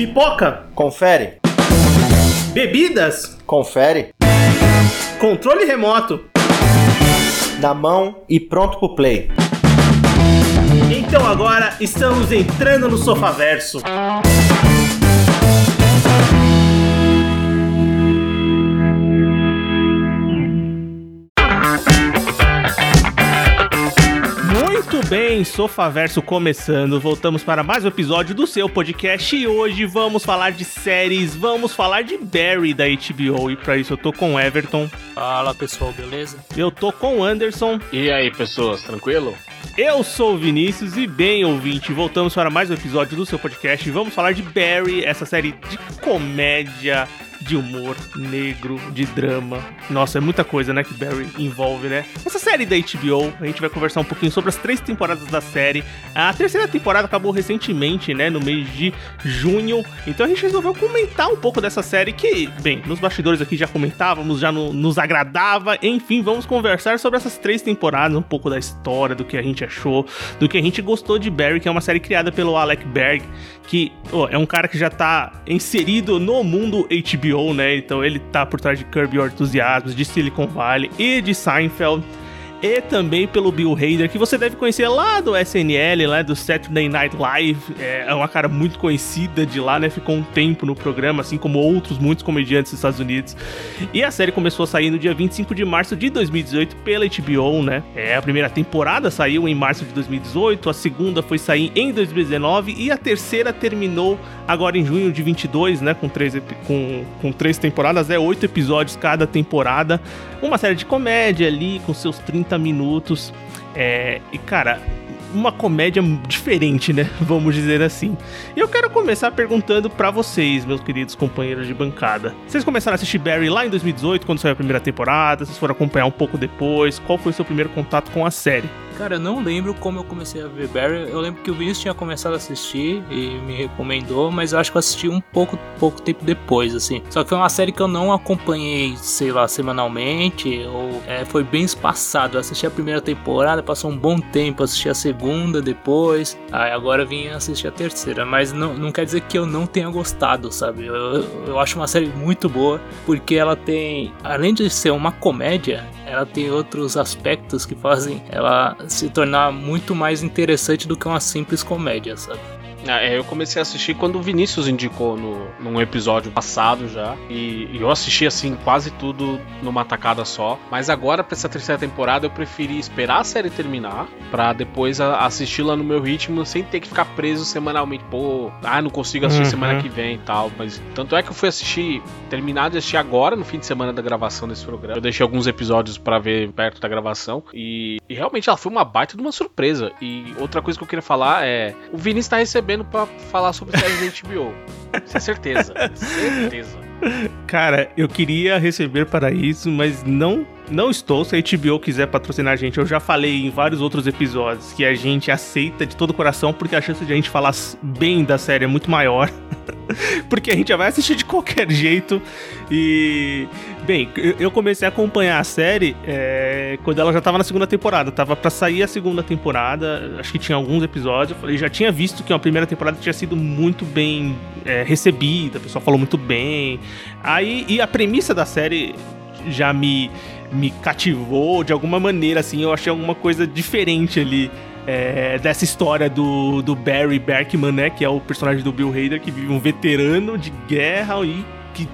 Pipoca. Confere. Bebidas. Confere. Controle remoto. Na mão e pronto pro play. Então agora estamos entrando no Sofaverso. Muito bem, Sofaverso começando. Voltamos para mais um episódio do seu podcast e hoje vamos falar de séries, vamos falar de Barry da HBO e para isso eu tô com Everton. Fala pessoal, beleza? Eu tô com Anderson. E aí, pessoas, tranquilo? Eu sou o Vinícius e bem ouvinte, voltamos para mais um episódio do seu podcast e vamos falar de Barry, essa série de comédia de humor negro, de drama. Nossa, é muita coisa, né, que Barry envolve, né? Essa série da HBO, a gente vai conversar um pouquinho sobre as três temporadas da série. A terceira temporada acabou recentemente, né, no mês de junho. Então a gente resolveu comentar um pouco dessa série que, bem, nos bastidores aqui já comentávamos, já no, nos agradava. Enfim, vamos conversar sobre essas três temporadas, um pouco da história, do que a gente achou, do que a gente gostou de Barry, que é uma série criada pelo Alec Berg, que oh, é um cara que já tá inserido no mundo HBO né? Então ele tá por trás de Curb Your Enthusiasm, de Silicon Valley e de Seinfeld e também pelo Bill Hader, que você deve conhecer lá do SNL, lá do Saturday Night Live. É uma cara muito conhecida de lá, né? Ficou um tempo no programa, assim como outros muitos comediantes dos Estados Unidos. E a série começou a sair no dia 25 de março de 2018 pela HBO, né? É, a primeira temporada saiu em março de 2018, a segunda foi sair em 2019 e a terceira terminou agora em junho de 22, né? Com três, com, com três temporadas, é oito episódios cada temporada. Uma série de comédia ali, com seus 30 minutos. É, e cara, uma comédia diferente, né? Vamos dizer assim. E eu quero começar perguntando para vocês, meus queridos companheiros de bancada. Vocês começaram a assistir Barry lá em 2018, quando saiu a primeira temporada? Vocês foram acompanhar um pouco depois? Qual foi o seu primeiro contato com a série? Cara, eu não lembro como eu comecei a ver Barry. Eu lembro que o Vinícius tinha começado a assistir e me recomendou, mas eu acho que eu assisti um pouco, pouco tempo depois, assim. Só que foi uma série que eu não acompanhei, sei lá, semanalmente, ou é, foi bem espaçado. Eu assisti a primeira temporada, passou um bom tempo, assisti a segunda depois, aí agora vim assistir a terceira. Mas não, não quer dizer que eu não tenha gostado, sabe? Eu, eu acho uma série muito boa, porque ela tem, além de ser uma comédia, ela tem outros aspectos que fazem ela se tornar muito mais interessante do que uma simples comédia, sabe? Ah, é, eu comecei a assistir quando o Vinícius indicou no, num episódio passado já. E, e, eu assisti assim quase tudo numa tacada só. Mas agora, pra essa terceira temporada, eu preferi esperar a série terminar. para depois assisti-la no meu ritmo sem ter que ficar preso semanalmente. Pô, ah, não consigo assistir uhum. semana que vem e tal. Mas tanto é que eu fui assistir, terminar de assistir agora, no fim de semana da gravação desse programa. Eu deixei alguns episódios para ver perto da gravação. E, e realmente ela foi uma baita de uma surpresa. E outra coisa que eu queria falar é: o Vinícius tá recebendo recebendo para falar sobre séries da HBO. Isso é certeza. certeza. Cara, eu queria receber para isso, mas não não estou. Se a HBO quiser patrocinar a gente, eu já falei em vários outros episódios que a gente aceita de todo o coração, porque a chance de a gente falar bem da série é muito maior. porque a gente já vai assistir de qualquer jeito. E. Bem, eu comecei a acompanhar a série é, quando ela já estava na segunda temporada. Tava para sair a segunda temporada, acho que tinha alguns episódios. Eu falei, já tinha visto que a primeira temporada tinha sido muito bem é, recebida, o pessoal falou muito bem. Aí, e a premissa da série já me, me cativou de alguma maneira, assim, eu achei alguma coisa diferente ali. É, dessa história do, do Barry Berkman, né? Que é o personagem do Bill Hader, que vive um veterano de guerra e que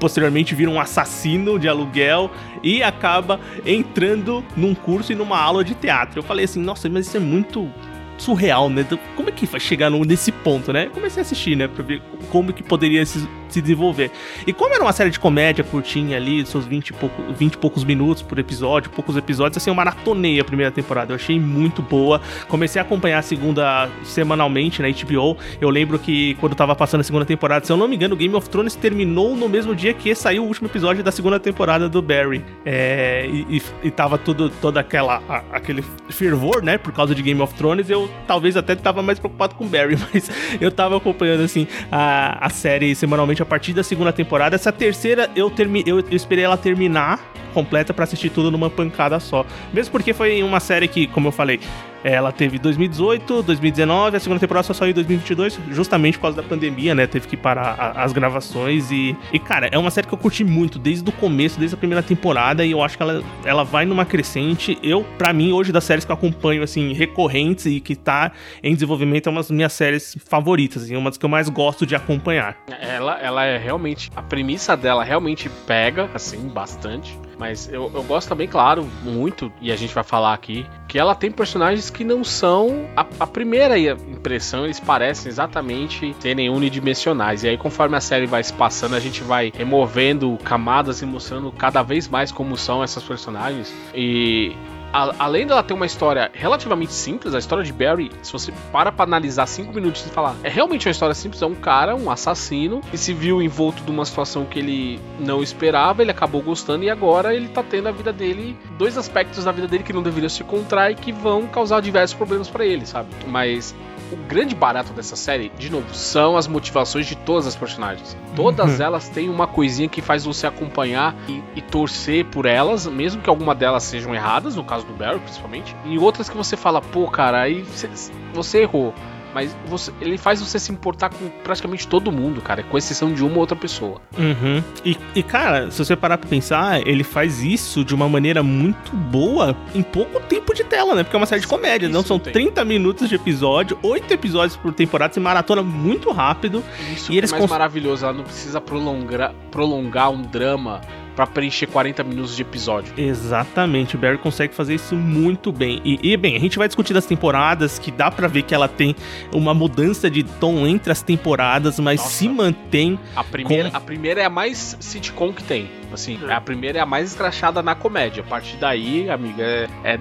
posteriormente vira um assassino de aluguel e acaba entrando num curso e numa aula de teatro. Eu falei assim, nossa, mas isso é muito surreal, né? Como é que vai chegar nesse ponto, né? comecei a assistir, né? Pra ver como que poderia se, se desenvolver. E como era uma série de comédia curtinha ali, seus 20 e, pouco, 20 e poucos minutos por episódio, poucos episódios, assim, eu maratonei a primeira temporada. Eu achei muito boa. Comecei a acompanhar a segunda semanalmente na HBO. Eu lembro que quando tava passando a segunda temporada, se eu não me engano, Game of Thrones terminou no mesmo dia que saiu o último episódio da segunda temporada do Barry. É, e, e, tava tudo, toda aquela, a, aquele fervor, né? Por causa de Game of Thrones, eu talvez até tava mais preocupado com Barry, mas eu tava acompanhando, assim, a, a série semanalmente a partir da segunda temporada. Essa terceira eu, termi, eu, eu esperei ela terminar completa pra assistir tudo numa pancada só. Mesmo porque foi uma série que, como eu falei, ela teve 2018, 2019, a segunda temporada só saiu em 2022, justamente por causa da pandemia, né? Teve que parar a- as gravações e, e, cara, é uma série que eu curti muito desde o começo, desde a primeira temporada, e eu acho que ela, ela vai numa crescente. Eu, pra mim, hoje, das séries que eu acompanho, assim, recorrentes e que tá em desenvolvimento, é uma das minhas séries favoritas, assim, uma das que eu mais gosto de acompanhar. Ela, ela é realmente. A premissa dela realmente pega, assim, bastante. Mas eu, eu gosto também, claro, muito, e a gente vai falar aqui, que ela tem personagens que não são. A, a primeira impressão, eles parecem exatamente serem unidimensionais. E aí, conforme a série vai se passando, a gente vai removendo camadas e mostrando cada vez mais como são essas personagens. E a- além dela ter uma história relativamente simples, a história de Barry, se você para pra analisar cinco minutos e falar, é realmente uma história simples, é um cara, um assassino, que se viu envolto de uma situação que ele não esperava, ele acabou gostando e agora ele tá tendo a vida dele, dois aspectos da vida dele que não deveriam se encontrar e que vão causar diversos problemas pra ele, sabe? Mas o grande barato dessa série, de novo, são as motivações de todas as personagens. Todas Uhum. elas têm uma coisinha que faz você acompanhar e, e torcer por elas, mesmo que alguma delas sejam erradas, no caso do Barry principalmente, e outras que você fala, pô, cara, aí cê- você errou. Mas você- ele faz você se importar com praticamente todo mundo, cara, com exceção de uma outra pessoa. Uhum. E, e, cara, se você parar pra pensar, ele faz isso de uma maneira muito boa em pouco tempo de tela, né? Porque é uma série de comédia, não Isso são tem. 30 minutos de episódio, 8 episódios por temporada, se maratona muito rápido. Isso E que eles é mais cons- maravilhoso, ela não precisa prolongar, prolongar um drama pra preencher 40 minutos de episódio. Exatamente, o Barry consegue fazer isso muito bem. E, e, bem, a gente vai discutir das temporadas, que dá pra ver que ela tem uma mudança de tom entre as temporadas, mas Nossa. se mantém. A primeira, Com- a primeira é a mais sitcom que tem. Assim, a primeira é a mais escrachada na comédia. A partir daí, amiga, é, é-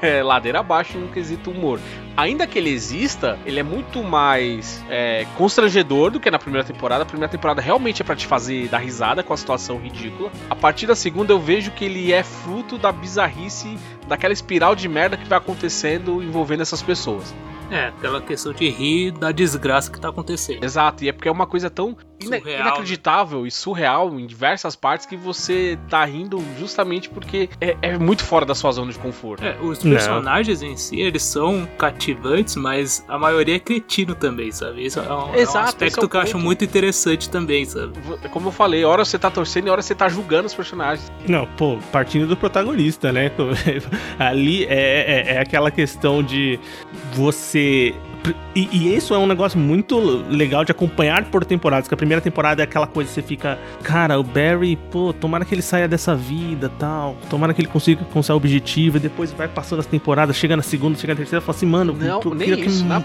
é ladeira abaixo no quesito humor. Ainda que ele exista, ele é muito mais é, constrangedor do que na primeira temporada. A primeira temporada realmente é pra te fazer dar risada com a situação ridícula. A partir da segunda, eu vejo que ele é fruto da bizarrice, daquela espiral de merda que vai acontecendo envolvendo essas pessoas. É, aquela questão de rir da desgraça que tá acontecendo. Exato, e é porque é uma coisa tão Surreal, inacreditável e surreal em diversas partes que você tá rindo justamente porque é, é muito fora da sua zona de conforto. É, os Não. personagens em si, eles são cativantes, mas a maioria é cretino também, sabe? Isso é um, é um Exato, é aspecto o que eu acho ponto. muito interessante também, sabe? V- Como eu falei, hora você tá torcendo e hora você tá julgando os personagens. Não, pô, partindo do protagonista, né? Ali é, é, é aquela questão de você. E, e isso é um negócio muito legal de acompanhar por temporadas. Que a primeira temporada é aquela coisa que você fica, cara, o Barry, pô, tomara que ele saia dessa vida tal. Tomara que ele consiga alcançar o objetivo. E depois vai passando as temporadas, chega na segunda, chega na terceira fala assim, mano, Não, eu nem isso, que, na-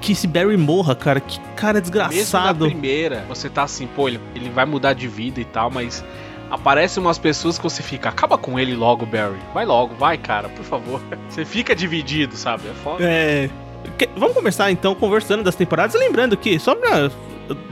que esse Barry morra, cara. Que cara Mesmo na desgraçado. primeira, você tá assim, pô, ele, ele vai mudar de vida e tal, mas aparecem umas pessoas que você fica, acaba com ele logo, Barry. Vai logo, vai, cara, por favor. Você fica dividido, sabe? É foda. É. que- vamos começar então conversando das temporadas. Lembrando que, só pra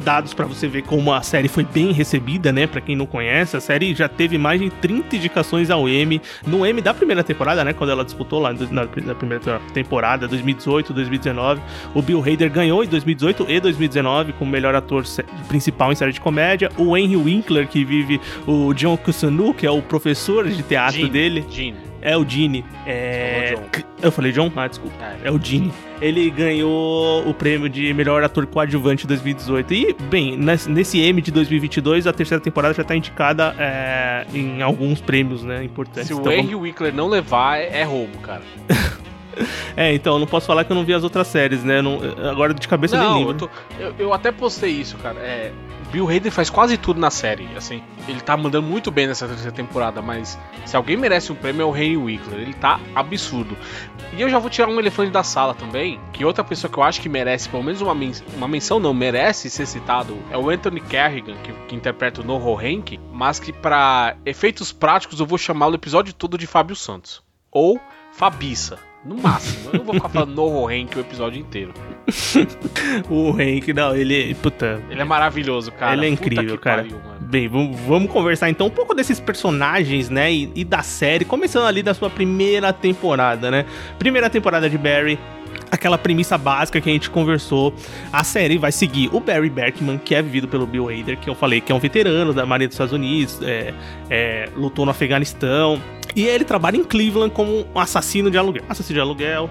dados pra você ver como a série foi bem recebida, né? Pra quem não conhece, a série já teve mais de 30 indicações ao Emmy. No Emmy da primeira temporada, né? Quando ela disputou lá na, primeira temporada, 2018, 2019. O Bill Hader ganhou em 2018 e 2019 como melhor ator principal em série de comédia. O Henry Winkler, que vive o John Kusanu, que é o professor de teatro Gene, dele. Gene. É o Gene. É... Eu falei John? Ah, desculpa. É. É o Gene. Ele ganhou o prêmio de melhor ator coadjuvante 2018. E, bem, nes- nesse M de 2022, a terceira temporada já tá indicada é, em alguns prêmios, né? Importantes. Se o Então, Henry Winkler não levar, é roubo, cara. É, então, eu não posso falar que eu não vi as outras séries, né? Eu não- agora de cabeça eu nem Não, lembro. eu, tô- eu- eu até postei isso, cara. É, Bill Hader faz quase tudo na série, assim. Ele tá mandando muito bem nessa terceira temporada, mas se alguém merece um prêmio é o Henry Winkler. Ele tá absurdo. E eu já vou tirar um elefante da sala também, que outra pessoa que eu acho que merece pelo menos uma, men uma menção, não, merece ser citado, é o Anthony Kerrigan, que, que interpreta o Noho Hank, mas que pra efeitos práticos eu vou chamar o episódio todo de Fábio Santos. Ou Fabiça. No máximo. Eu não vou ficar falando Noho Hank o episódio inteiro. O Hank, não, ele. Puta. Ele é maravilhoso, cara. Ele é Puta incrível, cara. pariu. Bem, vamos, vamos conversar então um pouco desses personagens, né? E, e da série, começando ali da sua primeira temporada, né? Primeira temporada de Barry. aquela premissa básica que a gente conversou. A série vai seguir o Barry Berkman, que é vivido pelo Bill Hader, que eu falei que é um veterano da Marinha dos Estados Unidos, é, é, lutou no Afeganistão. E ele trabalha em Cleveland como um assassino de aluguel. Assassino de aluguel.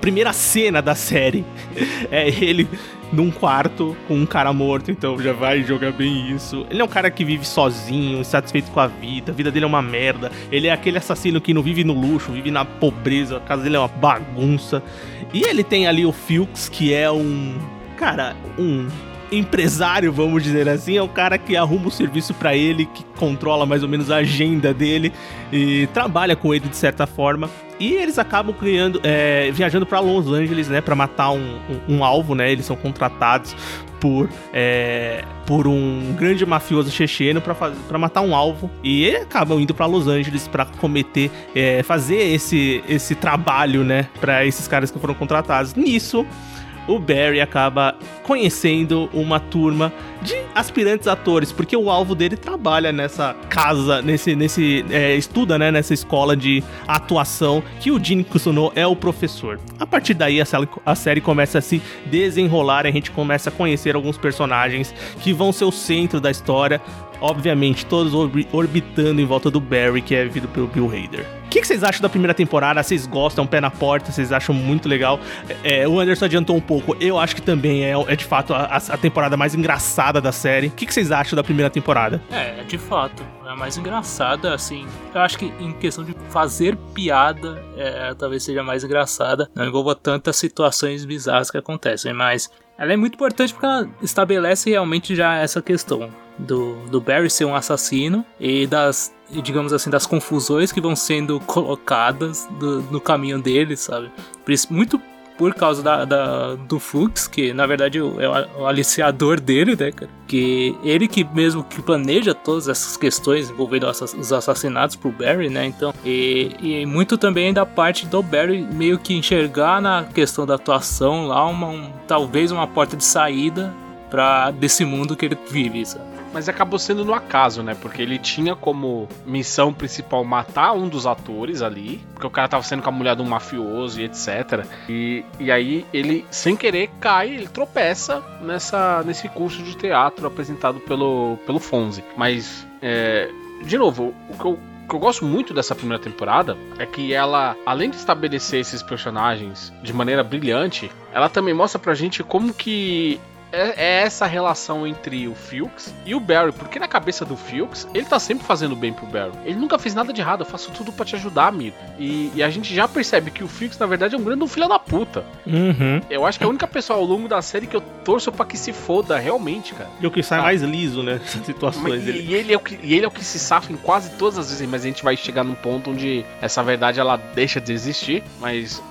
Primeira cena da série é ele num quarto com um cara morto, então já vai jogar bem isso. Ele é um cara que vive sozinho, insatisfeito com a vida, a vida dele é uma merda. Ele é aquele assassino que não vive no luxo, vive na pobreza, a casa dele é uma bagunça. E ele tem ali o Fuchs, que é um. Cara, um empresário, vamos dizer assim, é o cara que arruma o serviço para ele, que controla mais ou menos a agenda dele e trabalha com ele de certa forma. E eles acabam criando, é, viajando para Los Angeles, né, para matar um, um, um, alvo, né? Eles são contratados por, é, por um grande mafioso checheno para matar um alvo e acabam indo para Los Angeles para cometer, é, fazer esse, esse trabalho, né, para esses caras que foram contratados. Nisso o Barry acaba conhecendo uma turma de aspirantes atores, porque o alvo dele trabalha nessa casa, nesse, nesse é, estuda, né, nessa escola de atuação que o Gene Kusuno é o professor. A partir daí a série, a série começa a se desenrolar, a gente começa a conhecer alguns personagens que vão ser o centro da história, obviamente todos orbitando em volta do Barry, que é vivido pelo Bill Hader. O que, vocês acham da primeira temporada? Vocês gostam? Pé na porta? Vocês acham muito legal? É, o Anderson adiantou um pouco. Eu acho que também é, é de fato a, a, temporada mais engraçada da série. O que, que, vocês acham da primeira temporada? É, de fato. É mais engraçada, assim. Eu acho que em questão de fazer piada, é, talvez seja mais engraçada. Não envolva tantas situações bizarras que acontecem, mas ela é muito importante porque ela estabelece realmente já essa questão do, do Barry ser um assassino e das, digamos assim, das confusões que vão sendo colocadas do, no caminho dele, sabe? Muito por causa da, da, do Fux, que na verdade é o, aliciador dele, né, cara? Que ele que mesmo que planeja todas essas questões envolvendo os assassinatos pro Barry, né? Então, e, e muito também da parte do Barry meio que enxergar na questão da atuação lá uma, um, talvez uma porta de saída para desse mundo que ele vive, sabe? Mas acabou sendo no acaso, né? Porque ele tinha como missão principal matar um dos atores ali, porque o cara tava sendo com a mulher de um mafioso e etc. E, e aí ele, sem querer, cai, ele tropeça nessa, nesse curso de teatro apresentado pelo, pelo Fonze. Mas, é, de novo, o que eu o que eu gosto muito dessa primeira temporada é que ela, além de estabelecer esses personagens de maneira brilhante, ela também mostra pra gente como que é, é, essa relação entre o Fuchs e o Barry, porque na cabeça do Fuchs, ele tá sempre fazendo bem pro Barry. Ele nunca fez nada de errado, eu faço tudo para te ajudar, amigo. E, e, a gente já percebe que o Fuchs, na verdade, é um grande filho da puta. Uhum. Eu acho que é a única pessoa ao longo da série que eu torço para que se foda, realmente, cara. E o que sai tá. mais liso, né? Nessas situações. Mas, e, ele é o que, e ele é o que se safa em quase todas as vezes, mas a gente vai chegar num ponto onde essa verdade ela deixa de existir, mas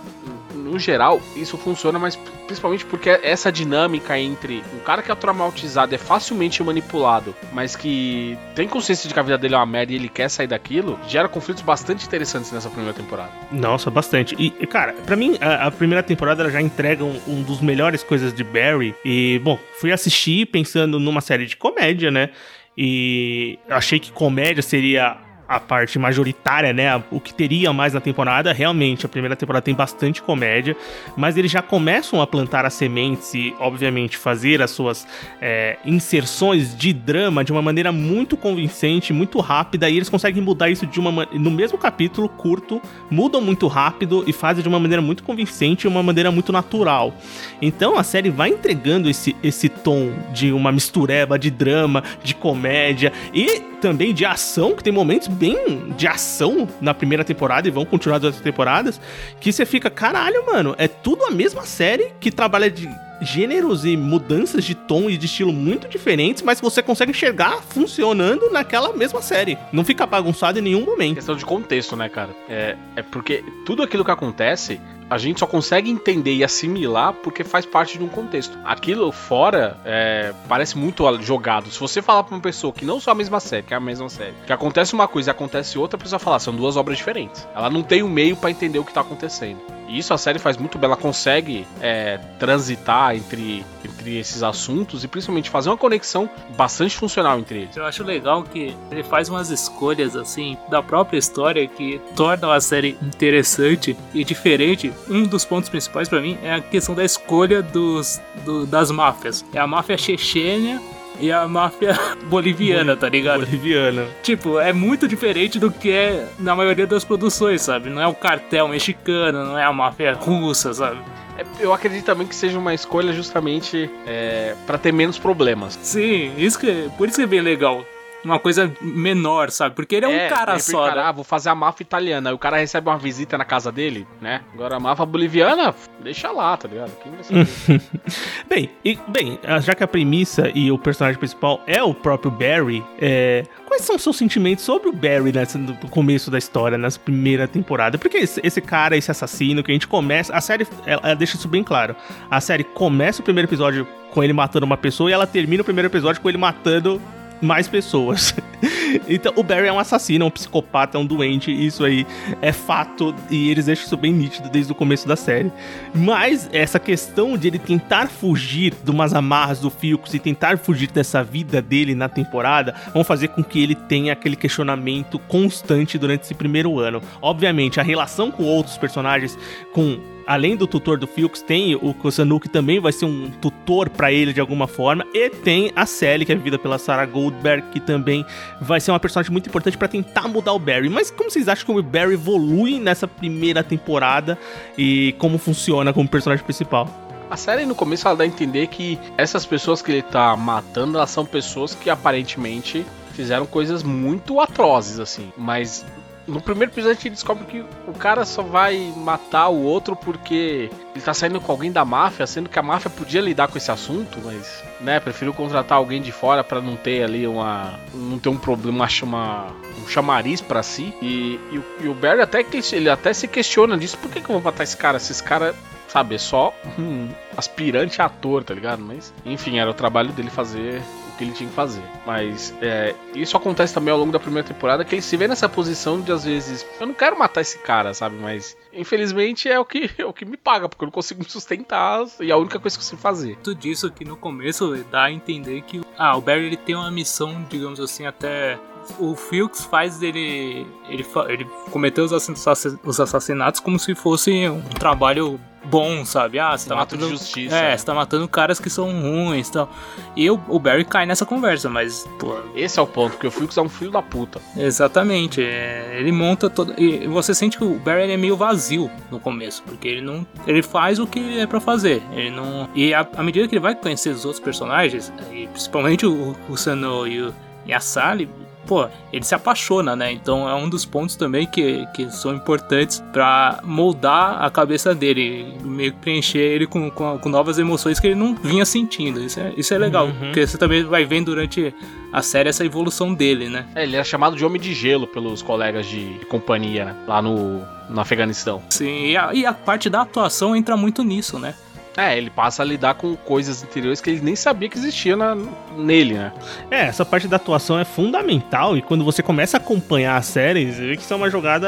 no geral, isso funciona, mas principalmente porque essa dinâmica entre um cara que é traumatizado é facilmente manipulado, mas que tem consciência de que a vida dele é uma merda e ele quer sair daquilo, gera conflitos bastante interessantes nessa primeira temporada. Nossa, bastante. E, cara, para mim, a, a, primeira temporada ela já entrega um, um dos melhores coisas de Barry. E, bom, fui assistir pensando numa série de comédia, né? E achei que comédia seria a parte majoritária, né? O que teria mais na temporada. Realmente, a primeira temporada tem bastante comédia, mas eles já começam a plantar as sementes e, obviamente, fazer as suas é, inserções de drama de uma maneira muito convincente, muito rápida, e eles conseguem mudar isso de uma no mesmo capítulo curto, mudam muito rápido e fazem de uma maneira muito convincente e uma maneira muito natural. Então a série vai entregando esse, esse tom de uma mistureba de drama, de comédia e também de ação, que tem momentos bem de ação na primeira temporada e vão continuar as outras temporadas, que você fica, caralho, mano, é tudo a mesma série que trabalha de gêneros e mudanças de tom e de estilo muito diferentes, mas você consegue enxergar funcionando naquela mesma série. Não fica bagunçado em nenhum momento. Questão de contexto, né, cara? É, é porque tudo aquilo que acontece a gente só consegue entender e assimilar porque faz parte de um contexto. Aquilo fora é, parece muito jogado. Se você falar pra uma pessoa que não só a mesma série, que é a mesma série, que acontece uma coisa e acontece outra, a pessoa fala, são duas obras diferentes. Ela não tem o um meio para entender o que tá acontecendo. E isso a série faz muito bem, ela consegue é, transitar entre, entre entre esses assuntos e principalmente fazer uma conexão bastante funcional entre eles. Eu acho legal que ele faz umas escolhas assim da própria história que tornam a série interessante e diferente. Um dos pontos principais para mim é a questão da escolha dos do, das máfias. É a máfia chechênia e a máfia boliviana, tá ligado? Boliviana. Tipo, é muito diferente do que é na maioria das produções, sabe? Não é o cartel mexicano, não é a máfia russa, sabe? É, eu acredito também que seja uma escolha justamente é, para ter menos problemas. Sim, isso que, por isso que é bem legal uma coisa menor, sabe? Porque ele é, é um cara só. Cara, né? ah, vou fazer a máfia italiana. Aí o cara recebe uma visita na casa dele, né? Agora a máfia boliviana, deixa lá, tá ligado? Quem vai saber? bem, e, bem, já que a premissa e o personagem principal é o próprio Barry, é, quais são os seus sentimentos sobre o Barry nessa, no começo da história, nessa primeira temporada? Porque esse, esse cara, esse assassino, que a gente começa. A série ela, ela deixa isso bem claro. A série começa o primeiro episódio com ele matando uma pessoa e ela termina o primeiro episódio com ele matando mais pessoas. então, o Barry é um assassino, é um psicopata, é um doente, isso aí é fato, e eles deixam isso bem nítido desde o começo da série. Mas essa questão de ele tentar fugir de umas amarras do Filcos e tentar fugir dessa vida dele na temporada, vão fazer com que ele tenha aquele questionamento constante durante esse primeiro ano. Obviamente, a relação com outros personagens, com além do tutor do Filks, tem o Kusanu, que também vai ser um tutor para ele de alguma forma, e tem a Sally, que é vivida pela Sarah Goldberg, que também vai ser uma personagem muito importante para tentar mudar o Barry. Mas como vocês acham que o Barry evolui nessa primeira temporada e como funciona como personagem principal? A série no começo ela dá a entender que essas pessoas que ele tá matando, elas são pessoas que aparentemente fizeram coisas muito atrozes assim, mas no primeiro episódio a gente descobre que o cara só vai matar o outro porque ele tá saindo com alguém da máfia, sendo que a máfia podia lidar com esse assunto, mas, né, preferiu contratar alguém de fora para não ter ali uma. não ter um problema, uma, um chamariz para si. E, e, e, o Barry até, ele até se questiona disso: por que, que eu vou matar esse cara? Se esse cara sabe, é só um aspirante ator, tá ligado? Mas, enfim, era o trabalho dele fazer que ele tinha que fazer. Mas é, isso acontece também ao longo da primeira temporada, que ele se vê nessa posição de às vezes, eu não quero matar esse cara, sabe? Mas infelizmente é o que, é o que me paga, porque eu não consigo me sustentar e é a única coisa que eu consigo fazer. Tudo isso aqui no começo dá a entender que ah, o Barry ele tem uma missão, digamos assim, até o Filks faz dele. Ele, ele cometeu os assassinatos como se fosse um trabalho bom, sabe? Ah, você tá matando. Justiça, é, você tá matando caras que são ruins e tal. E o, o Barry cai nessa conversa, mas. Pô, Esse é o ponto, porque o Filks é um filho da puta. Exatamente. É, ele monta todo. E você sente que o Barry é meio vazio no começo, porque ele não. Ele faz o que é para fazer. Ele não. E à medida que ele vai conhecer os outros personagens, e principalmente o, o Sano e, o, e a Sally, pô, ele se apaixona, né? Então é um dos pontos também que, que são importantes para moldar a cabeça dele, meio que preencher ele com, com, com, novas emoções que ele não vinha sentindo. Isso é, isso é legal, uhum. porque você também vai vendo durante a série essa evolução dele, né? É, ele é chamado de Homem de Gelo pelos colegas de companhia, né? Lá no, no Afeganistão. Sim, e a, e a parte da atuação entra muito nisso, né? É, ele passa a lidar com coisas interiores que ele nem sabia que existia na, nele, né? É, essa parte da atuação é fundamental e quando você começa a acompanhar a série, você vê que isso é uma jogada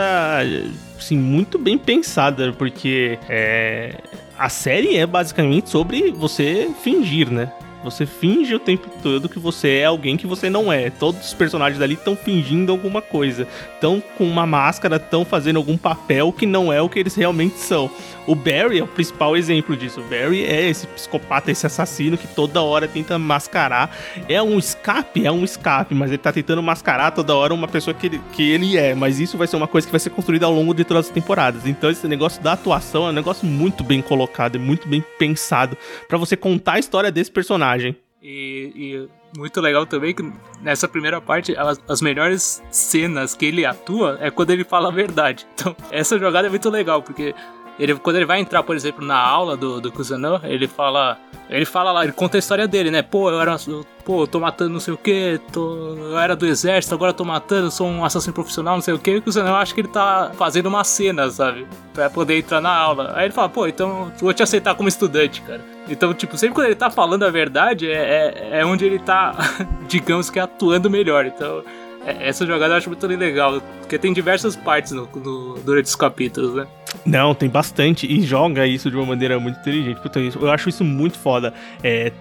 assim, muito bem pensada, porque é, a série é basicamente sobre você fingir, né? Você finge o tempo todo que você é alguém que você não é. Todos os personagens dali estão fingindo alguma coisa. Estão com uma máscara, estão fazendo algum papel que não é o que eles realmente são. O Barry é o principal exemplo disso. O Barry é esse psicopata, esse assassino que toda hora tenta mascarar. É um escape, é um escape, mas ele tá tentando mascarar toda hora uma pessoa que ele, que ele é. Mas isso vai ser uma coisa que vai ser construída ao longo de todas as temporadas. Então esse negócio da atuação é um negócio muito bem colocado e muito bem pensado para você contar a história desse personagem. E, e, muito legal também que nessa primeira parte, as, as, melhores cenas que ele atua é quando ele fala a verdade. Então, essa jogada é muito legal, porque ele, quando ele vai entrar, por exemplo, na aula do, do Kusanov, ele fala. Ele fala lá, ele conta a história dele, né? Pô, eu era. Pô, eu tô matando não sei o que, tô, eu era do exército, agora tô matando, sou um assassino profissional, não sei o que. E o Kusanov acha que ele tá fazendo uma cena, sabe? Pra poder entrar na aula. Aí ele fala, pô, então vou te aceitar como estudante, cara. Então, tipo, sempre quando ele tá falando a verdade, é, é, é onde ele tá, digamos que, atuando melhor. Então. É, essa jogada eu acho muito legal, porque tem diversas partes no, no, durante os capítulos, né? Não, tem bastante e joga isso de uma maneira muito inteligente. Puta, eu acho isso muito foda. É,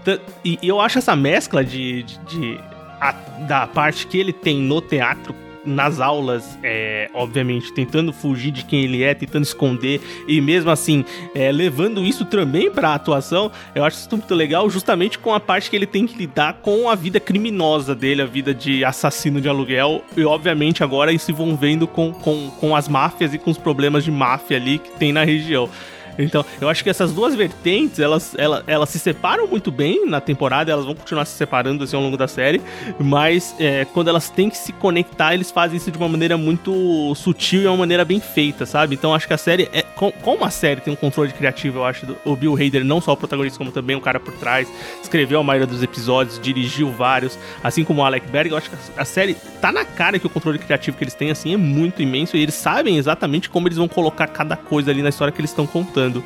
e, eu acho essa mescla de, de, de a, da parte que ele tem no teatro nas aulas, é, obviamente, tentando fugir de quem ele é, tentando esconder, e mesmo assim, é, levando isso também pra atuação, eu acho isso muito legal, justamente com a parte que ele tem que lidar com a vida criminosa dele, a vida de assassino de aluguel, e obviamente agora se envolvendo com, com, com as máfias e com os problemas de máfia ali que tem na região. Então, eu acho que essas duas vertentes, elas, elas, elas se separam muito bem na temporada, elas vão continuar se separando assim ao longo da série, mas é, quando elas têm que se conectar, eles fazem isso de uma maneira muito sutil e uma maneira bem feita, sabe? Então, acho que a série, é, com, como a série tem um controle criativo, eu acho, do, o Bill Hader, não só o protagonista, como também o cara por trás, escreveu a maioria dos episódios, dirigiu vários, assim como o Alec Berg, eu acho que a série tá na cara que o controle criativo que eles têm, assim, é muito imenso e eles sabem exatamente como eles vão colocar cada coisa ali na história que eles estão contando funcionando.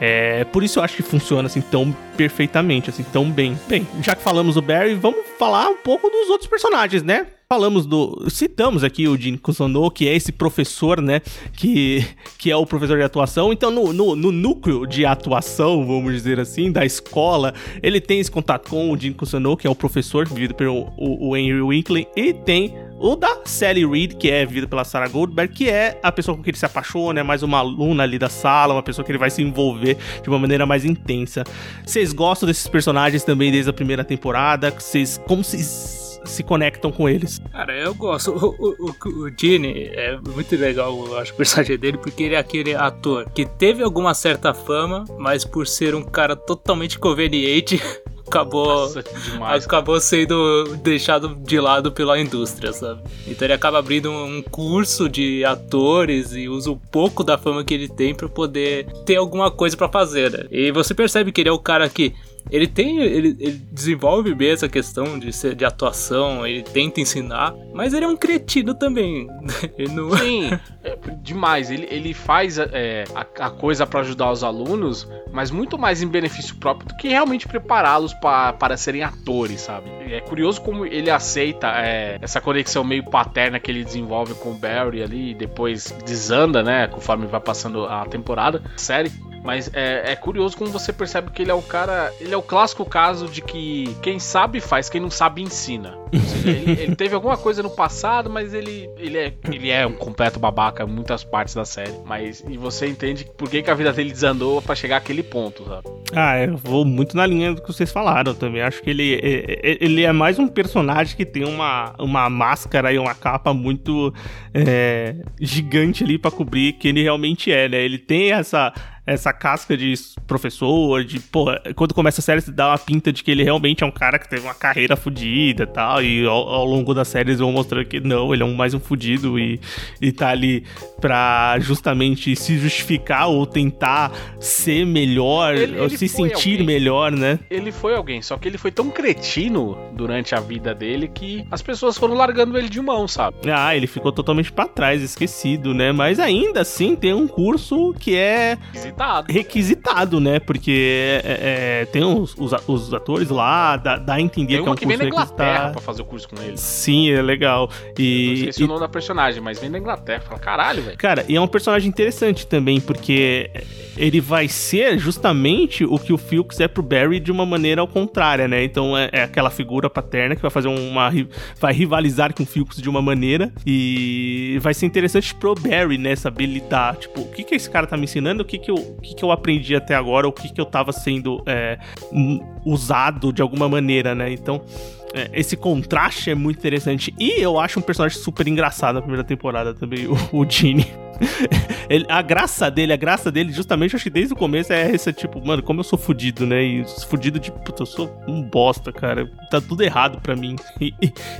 É, por isso eu acho que funciona assim tão perfeitamente, assim, tão bem. Bem, já que falamos do Barry, vamos falar um pouco dos outros personagens, né? Falamos do. Citamos aqui o Jin Kusono, que é esse professor, né? Que, que é o professor de atuação. Então, no, no, no, núcleo de atuação, vamos dizer assim, da escola, ele tem esse contato com o Jin Kusono, que é o professor, vivido pelo o, o Henry Winkler, e tem o da Sally Reed, que é vivido pela Sarah Goldberg, que é a pessoa com quem ele se apaixona, é mais uma aluna ali da sala, uma pessoa que ele vai se envolver de uma maneira mais intensa. Vocês gostam desses personagens também desde a primeira temporada? Vocês como vocês se conectam com eles. Cara, eu gosto. O, o, o, o Gene é muito legal, eu acho, o personagem dele, porque ele é aquele ator que teve alguma certa fama, mas por ser um cara totalmente conveniente, acabou Nossa, demais, acabou sendo deixado de lado pela indústria, sabe? Então ele acaba abrindo um curso de atores e usa um pouco da fama que ele tem para poder ter alguma coisa para fazer, né? E você percebe que ele é o cara que ele tem. Ele, ele, desenvolve bem essa questão de, ser, de atuação, ele tenta ensinar, mas ele é um cretino também. Não... Sim, é, demais. Ele, ele faz é, a, a, coisa para ajudar os alunos, mas muito mais em benefício próprio do que realmente prepará-los para serem atores, sabe? É curioso como ele aceita é, essa conexão meio paterna que ele desenvolve com o Barry ali e depois desanda, né? Conforme vai passando a temporada, série. Mas é, é, curioso como você percebe que ele é o cara. Ele é o clássico caso de que quem sabe faz, quem não sabe ensina. Ele, ele, teve alguma coisa no passado, mas ele, ele, é, ele é um completo babaca em muitas partes da série. Mas e você entende por que, que a vida dele desandou para chegar àquele ponto, sabe? Ah, eu vou muito na linha do que vocês falaram também. Acho que ele, ele é mais um personagem que tem uma, uma máscara e uma capa muito é, gigante ali para cobrir quem ele realmente é, né? Ele tem essa essa casca de professor, de, pô, quando começa a série, você dá uma pinta de que ele realmente é um cara que teve uma carreira fodida e tal, e ao, ao, longo da série eles vão mostrando que não, ele é um mais um fudido e, e tá ali pra justamente se justificar ou tentar ser melhor, ele, ou ele se sentir alguém. melhor, né? Ele foi alguém, só que ele foi tão cretino durante a vida dele que as pessoas foram largando ele de mão, sabe? Ah, ele ficou totalmente para trás, esquecido, né? Mas ainda assim tem um curso que é requisitado. Requisitado, né? Porque é, é, tem os, os, os, atores lá, dá, dá a entender tem que é um que curso vem da Inglaterra pra fazer o curso com eles. Sim, é legal. E, Eu esqueci e... o nome da personagem, mas vem da Inglaterra. Fala, caralho, velho. Cara, e é um personagem interessante também, porque ele vai ser justamente o que o Filks é pro Barry de uma maneira ao contrária, né? Então é, é aquela figura paterna que vai fazer uma. vai rivalizar com o Filks de uma maneira e vai ser interessante pro Barry, né? Saber lidar. Tipo, o que que esse cara tá me ensinando? O que que eu, o que que eu aprendi até agora? O que que eu tava sendo é, usado de alguma maneira, né? Então é, esse contraste é muito interessante. E eu acho um personagem super engraçado na primeira temporada também, o, o Gene. Ele, a graça dele, a graça dele, justamente, acho que desde o começo é esse tipo, mano, como eu sou fudido, né? E fudido de, puta, eu sou um bosta, cara. Tá tudo errado pra mim. E,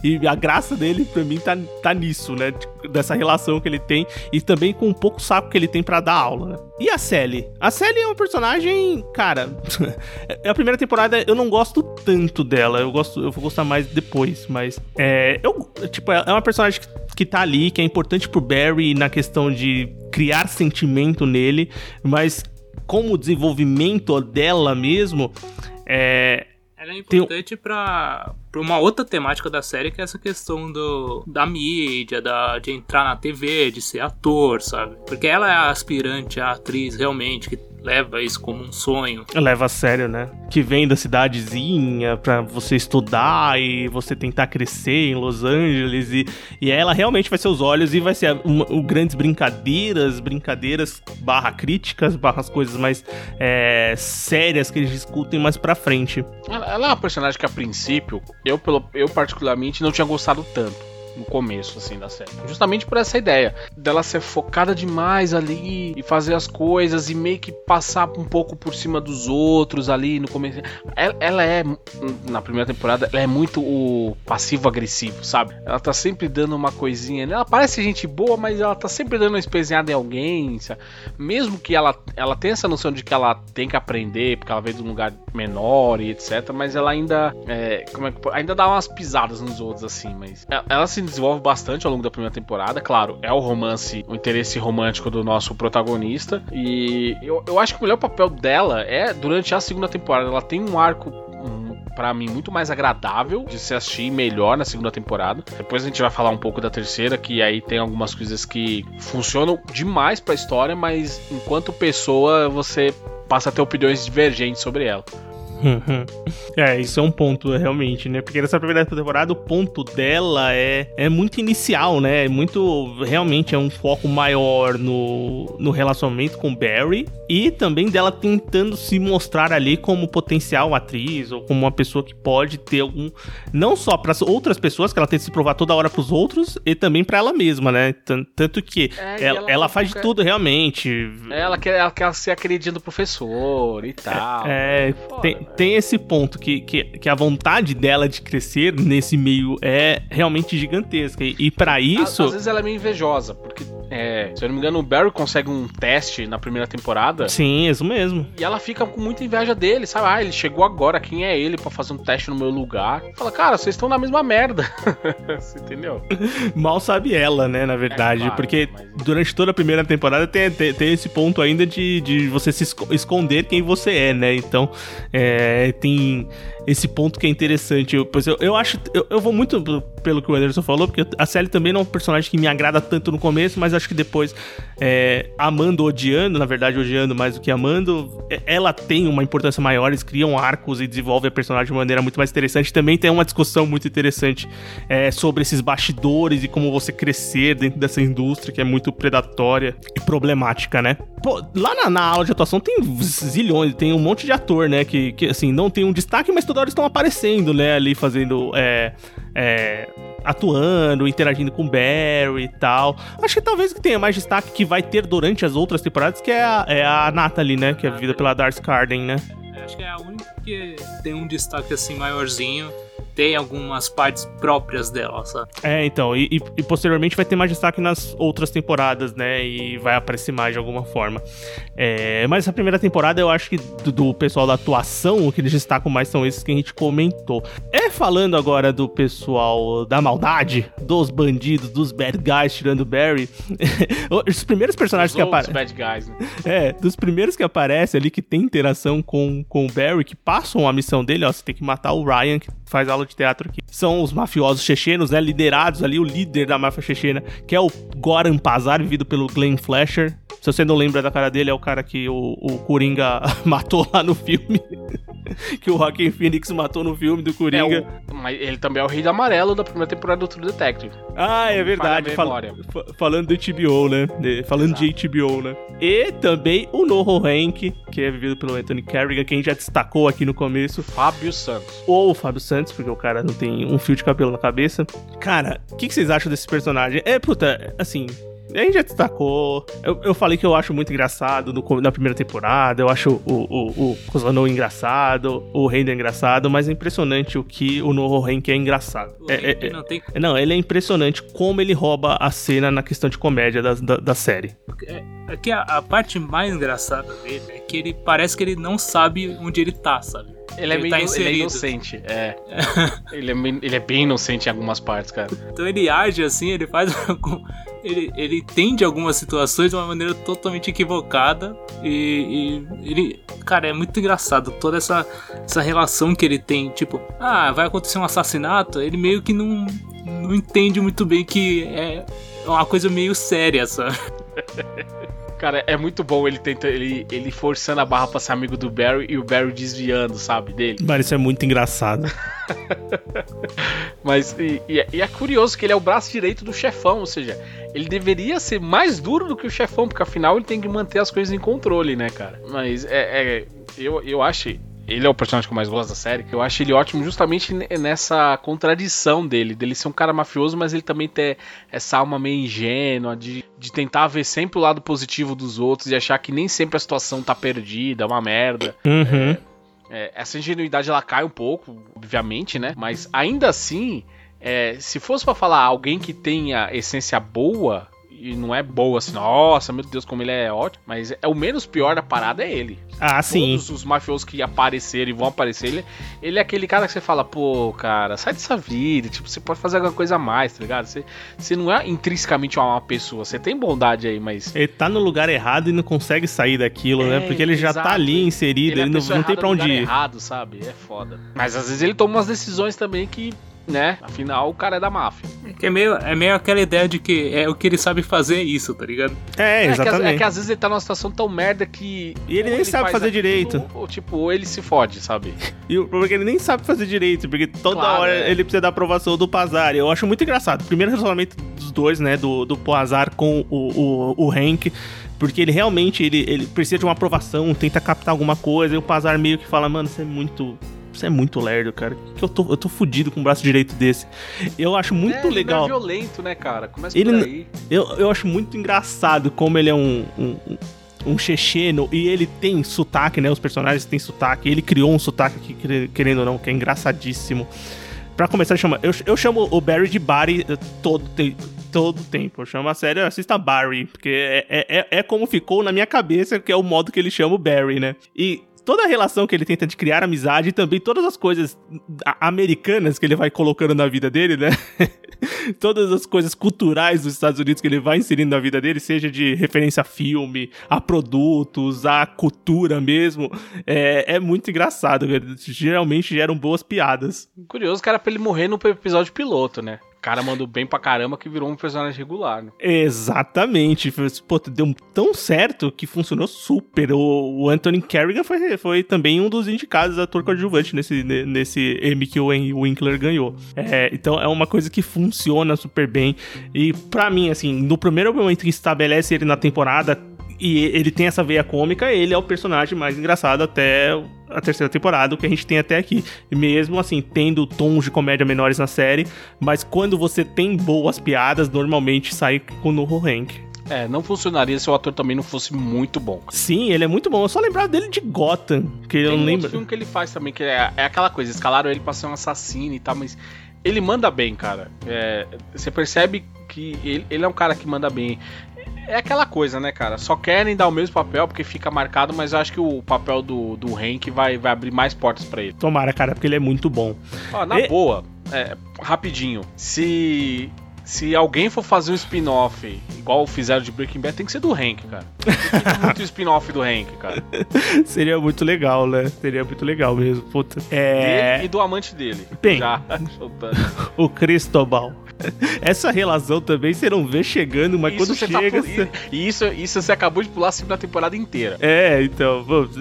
e, e a graça dele, pra mim, tá, tá nisso, né? Dessa relação que ele tem e também com um pouco saco que ele tem para dar aula, né? E a Sally? A Sally é um personagem, cara. é a primeira temporada eu não gosto tanto dela. Eu gosto, eu vou gostar mais depois, mas é, eu, tipo, é uma personagem que, que tá ali, que é importante pro Barry na questão de criar sentimento nele, mas como desenvolvimento dela mesmo, é, Ela é importante pra, pra uma outra temática da série, que é essa questão do, da mídia, da, de entrar na TV, de ser ator, sabe? Porque ela é a aspirante, a atriz realmente, que leva isso como um sonho. Leva a sério, né? Que vem da cidadezinha pra você estudar e você tentar crescer em Los Angeles e, e ela realmente vai ser os olhos e vai ser uma, um, grandes brincadeiras, brincadeiras barra críticas, barra as coisas mais é, sérias que eles discutem mais pra frente. Ela, ela é uma personagem que a princípio, eu, pelo, eu particularmente não tinha gostado tanto no começo, assim, da série. Justamente por essa ideia dela ser focada demais ali e fazer as coisas e meio que passar um pouco por cima dos outros ali no começo. Ela, ela é, na primeira temporada, ela é muito o passivo-agressivo, sabe? Ela tá sempre dando uma coisinha. Ela parece gente boa, mas ela tá sempre dando uma espezinhada em alguém, sabe? Mesmo que ela, ela tenha essa noção de que ela tem que aprender, porque ela veio de um lugar menor e etc, mas ela ainda, é, como é que, ainda dá umas pisadas nos outros, assim, mas ela, ela se desenvolve bastante ao longo da primeira temporada. Claro, é o romance, o interesse romântico do nosso protagonista. E eu, eu acho que o melhor papel dela é durante a segunda temporada. Ela tem um arco um, para mim muito mais agradável de se assistir melhor na segunda temporada. Depois a gente vai falar um pouco da terceira, que aí tem algumas coisas que funcionam demais para a história, mas enquanto pessoa você passa a ter opiniões divergentes sobre ela. Uhum. é, isso é um ponto, realmente, né? Porque nessa primeira temporada o ponto dela é, é muito inicial, né? É muito. Realmente é um foco maior no, no relacionamento com Barry e também dela tentando se mostrar ali como potencial atriz ou como uma pessoa que pode ter algum. Não só para outras pessoas, que ela tem que se provar toda hora pros outros, e também para ela mesma, né? Tanto que é, ela, ela, ela faz de tudo realmente. Ela quer, ela quer ser a queridinha do professor e tal. É, é tem, tem esse ponto que, que, que, a vontade dela de crescer nesse meio é realmente gigantesca. E, e para isso. Às, às, vezes ela é meio invejosa, porque, é, se eu não me engano, o Barry consegue um teste na primeira temporada. Sim, isso mesmo. E ela fica com muita inveja dele, sabe? Ah, ele chegou agora, quem é ele para fazer um teste no meu lugar? Fala, cara, vocês estão na mesma merda. Você entendeu? Mal sabe ela, né, na verdade. É, claro, porque mas... durante toda a primeira temporada tem, tem, tem, esse ponto ainda de, de você se esconder quem você é, né? Então, é, tem esse ponto que é interessante. Eu, pois eu, eu acho. Eu, eu vou muito pelo que o Anderson falou, porque a Sally também não é um personagem que me agrada tanto no começo, mas acho que depois, é, amando odiando, na verdade, odiando mais do que amando, é, ela tem uma importância maior, eles criam arcos e desenvolvem a personagem de uma maneira muito mais interessante. Também tem uma discussão muito interessante é, sobre esses bastidores e como você crescer dentro dessa indústria que é muito predatória e problemática, né? Pô, lá na, na aula de atuação tem zilhões, tem um monte de ator, né? Que, que assim, não tem um destaque, mas toda hora estão aparecendo, né? Ali fazendo. É, é, atuando, interagindo com Barry e tal. Acho que talvez que tenha mais destaque que vai ter durante as outras temporadas, que é a, é a Natalie, né? Que é vivida pela Darcy Carden, né? Acho que é a única que tem um destaque assim maiorzinho tem algumas partes próprias dela, sabe? É, então, e, e, posteriormente vai ter mais destaque nas outras temporadas, né? E vai aparecer mais de alguma forma. É, mas essa primeira temporada eu acho que do, do, pessoal da atuação, o que eles destacam mais são esses que a gente comentou. É falando agora do pessoal da maldade, dos bandidos, dos bad guys tirando Barry. Os primeiros personagens Os que aparecem. bad guys, né? É, dos primeiros que aparecem ali que tem interação com, com o Barry, que passam a missão dele, ó, você tem que matar o Ryan, que faz aula de teatro aqui. São os mafiosos chechenos, né? Liderados ali, o líder da máfia chechena, que é o Goran Pazar, vivido pelo Glenn Flasher. Se você não lembra da cara dele, é o cara que o, o Coringa matou lá no filme. que o Joaquin Phoenix matou no filme do Coringa. É o, mas ele também é o Rei do Amarelo da primeira temporada do True Detective. Ah, é verdade. Fal, falando do HBO, né? Falando Exato. de HBO, né? E também o Noho Hank, que é vivido pelo Anthony Carrigan, quem já destacou aqui no começo. Fábio Santos. Ou o Fábio Santos, porque o cara não tem um fio de cabelo na cabeça. Cara, o que, que vocês acham desse personagem? É, puta, assim, a gente já destacou. Eu, eu falei que eu acho muito engraçado no, na primeira temporada. Eu acho o, o, o Kozano engraçado, o Render engraçado, mas é impressionante o que o Noho Renki é engraçado. É, é, não, tem... não, ele é impressionante como ele rouba a cena na questão de comédia da, da, da série. É, é que a, a, parte mais engraçada dele é que ele parece que ele não sabe onde ele tá, sabe? Ele é, Ele meio tá ele é inserido. inocente, é. ele, é ele é bem inocente em algumas partes, cara. Então ele age assim, ele faz. algum- Ele, ele entende algumas situações de uma maneira totalmente equivocada. E, e ele. Cara, é muito engraçado toda essa, essa relação que ele tem. Tipo, ah, vai acontecer um assassinato. Ele meio que não, não entende muito bem que é uma coisa meio séria, sabe? Cara, é muito bom ele tenta, ele, ele forçando a barra pra ser amigo do Barry e o Barry desviando, sabe, dele. Mano, isso é muito engraçado. Mas e, e é- e é curioso que ele é o braço direito do chefão, ou seja, ele deveria ser mais duro do que o chefão, porque afinal ele tem que manter as coisas em controle, né, cara? Mas é, é- eu, eu acho. Ele é o personagem que eu mais gosto da série. Eu acho ele ótimo justamente ne- nessa contradição dele, dele ser um cara mafioso, mas ele também ter essa alma meio ingênua, de, de tentar ver sempre o lado positivo dos outros e achar que nem sempre a situação tá perdida, é uma merda. Uhum. É, essa ingenuidade ela cai um pouco, obviamente, né? Mas ainda assim, é, se fosse pra falar alguém que tenha essência boa, e não é boa assim, nossa, meu Deus, como ele é ótimo, mas é o menos pior da parada é ele. Ah, sim. Todos os mafiosos que apareceram e vão aparecer, ele, ele é aquele cara que você fala, pô, cara, sai dessa vida, tipo, você pode fazer alguma coisa a mais, tá ligado? Você, você não é intrinsecamente uma má pessoa, você tem bondade aí, mas Ele tá no lugar errado e não consegue sair daquilo, É, né? Porque ele já exato. tá ali inserido, ele, é ele, a não, não tem pra no onde lugar ir. errado, sabe? É foda. Mas às vezes ele toma umas decisões também que, né? Afinal, o cara é da máfia. É que é meio, é meio aquela ideia de que é o que ele sabe fazer isso, tá ligado? É, É que, exatamente. é que às vezes ele tá numa situação tão merda que. E ele nem sabe faz fazer aquilo, direito. Ou, tipo, ou ele se fode, sabe? E o problema é que ele nem sabe fazer direito, porque toda Claro, hora é. ele precisa da aprovação do Pazar. Eu acho muito engraçado. Primeiro relacionamento dos dois, né? Do, do Pazar com o, o, o Hank. Porque ele realmente ele, ele precisa de uma aprovação, tenta captar alguma coisa, e o Pazar meio que fala, mano, você é muito. Você é muito lerdo, cara. Que eu tô, eu tô fudido com o braço direito desse. Eu acho muito é, ele legal. é violento, né, cara? Começa Ele por aí. Eu, eu acho muito engraçado como ele é um, um, um checheno e ele tem sotaque, né? Os personagens têm sotaque. Ele criou um sotaque que, quer- querendo ou não, que é engraçadíssimo. Pra começar, chama, eu, eu chamo o Barry de Barry eh, todo, te- todo tempo. Eu chamo a série, assista Barry, porque é, é, é- é como ficou na minha cabeça, que é o modo que ele chama o Barry, né? E toda a relação que ele tenta de criar amizade e também todas as coisas americanas que ele vai colocando na vida dele, né? todas as coisas culturais dos Estados Unidos que ele vai inserindo na vida dele, seja de referência a filme, a produtos, a cultura mesmo, é, é muito engraçado. cara. Geralmente geram boas piadas. Curioso era pra ele morrer no episódio piloto, né? Cara mandou bem pra caramba que virou um personagem regular, né? Exatamente. Foi- Pô, deu tão certo que funcionou super. O, Anthony Carrigan foi, foi também um dos indicados ator coadjuvante nesse, ne- nesse Emmy que o Winkler ganhou. É, então é uma coisa que funciona super bem. E pra mim, assim, no primeiro momento que estabelece ele na temporada e ele tem essa veia cômica, ele é o personagem mais engraçado até a terceira temporada, o que a gente tem até aqui. Mesmo assim, tendo tons de comédia menores na série, mas quando você tem boas piadas, normalmente sai com o Noho Hank. É, não funcionaria se o ator também não fosse muito bom. Sim, ele é muito bom. Eu só lembrava dele de Gotham, que eu Tem não um lembro. outro filme que ele faz também, que é, é aquela coisa, escalaram ele pra ser um assassino e tal, mas ele manda bem, cara. É, você percebe que ele, ele é um cara que manda bem. É aquela coisa, né, cara? Só querem dar o mesmo papel porque fica marcado, mas eu acho que o papel do, do Hank vai, vai abrir mais portas pra ele. Tomara, cara, porque ele é muito bom. Ó, na E- boa, é, rapidinho. Se. Se alguém for fazer um spin-off igual fizeram de Breaking Bad, tem que ser do Hank, cara. Tem muito spin-off do Hank, cara. Seria muito legal, né? Seria muito legal mesmo. Puta. É. Dele e do amante dele. Bem. Já. O Cristobal. Essa relação também você não vê chegando, mas quando você tá chega. você- e, isso, isso você acabou de pular assim na temporada inteira. É, então, vamos,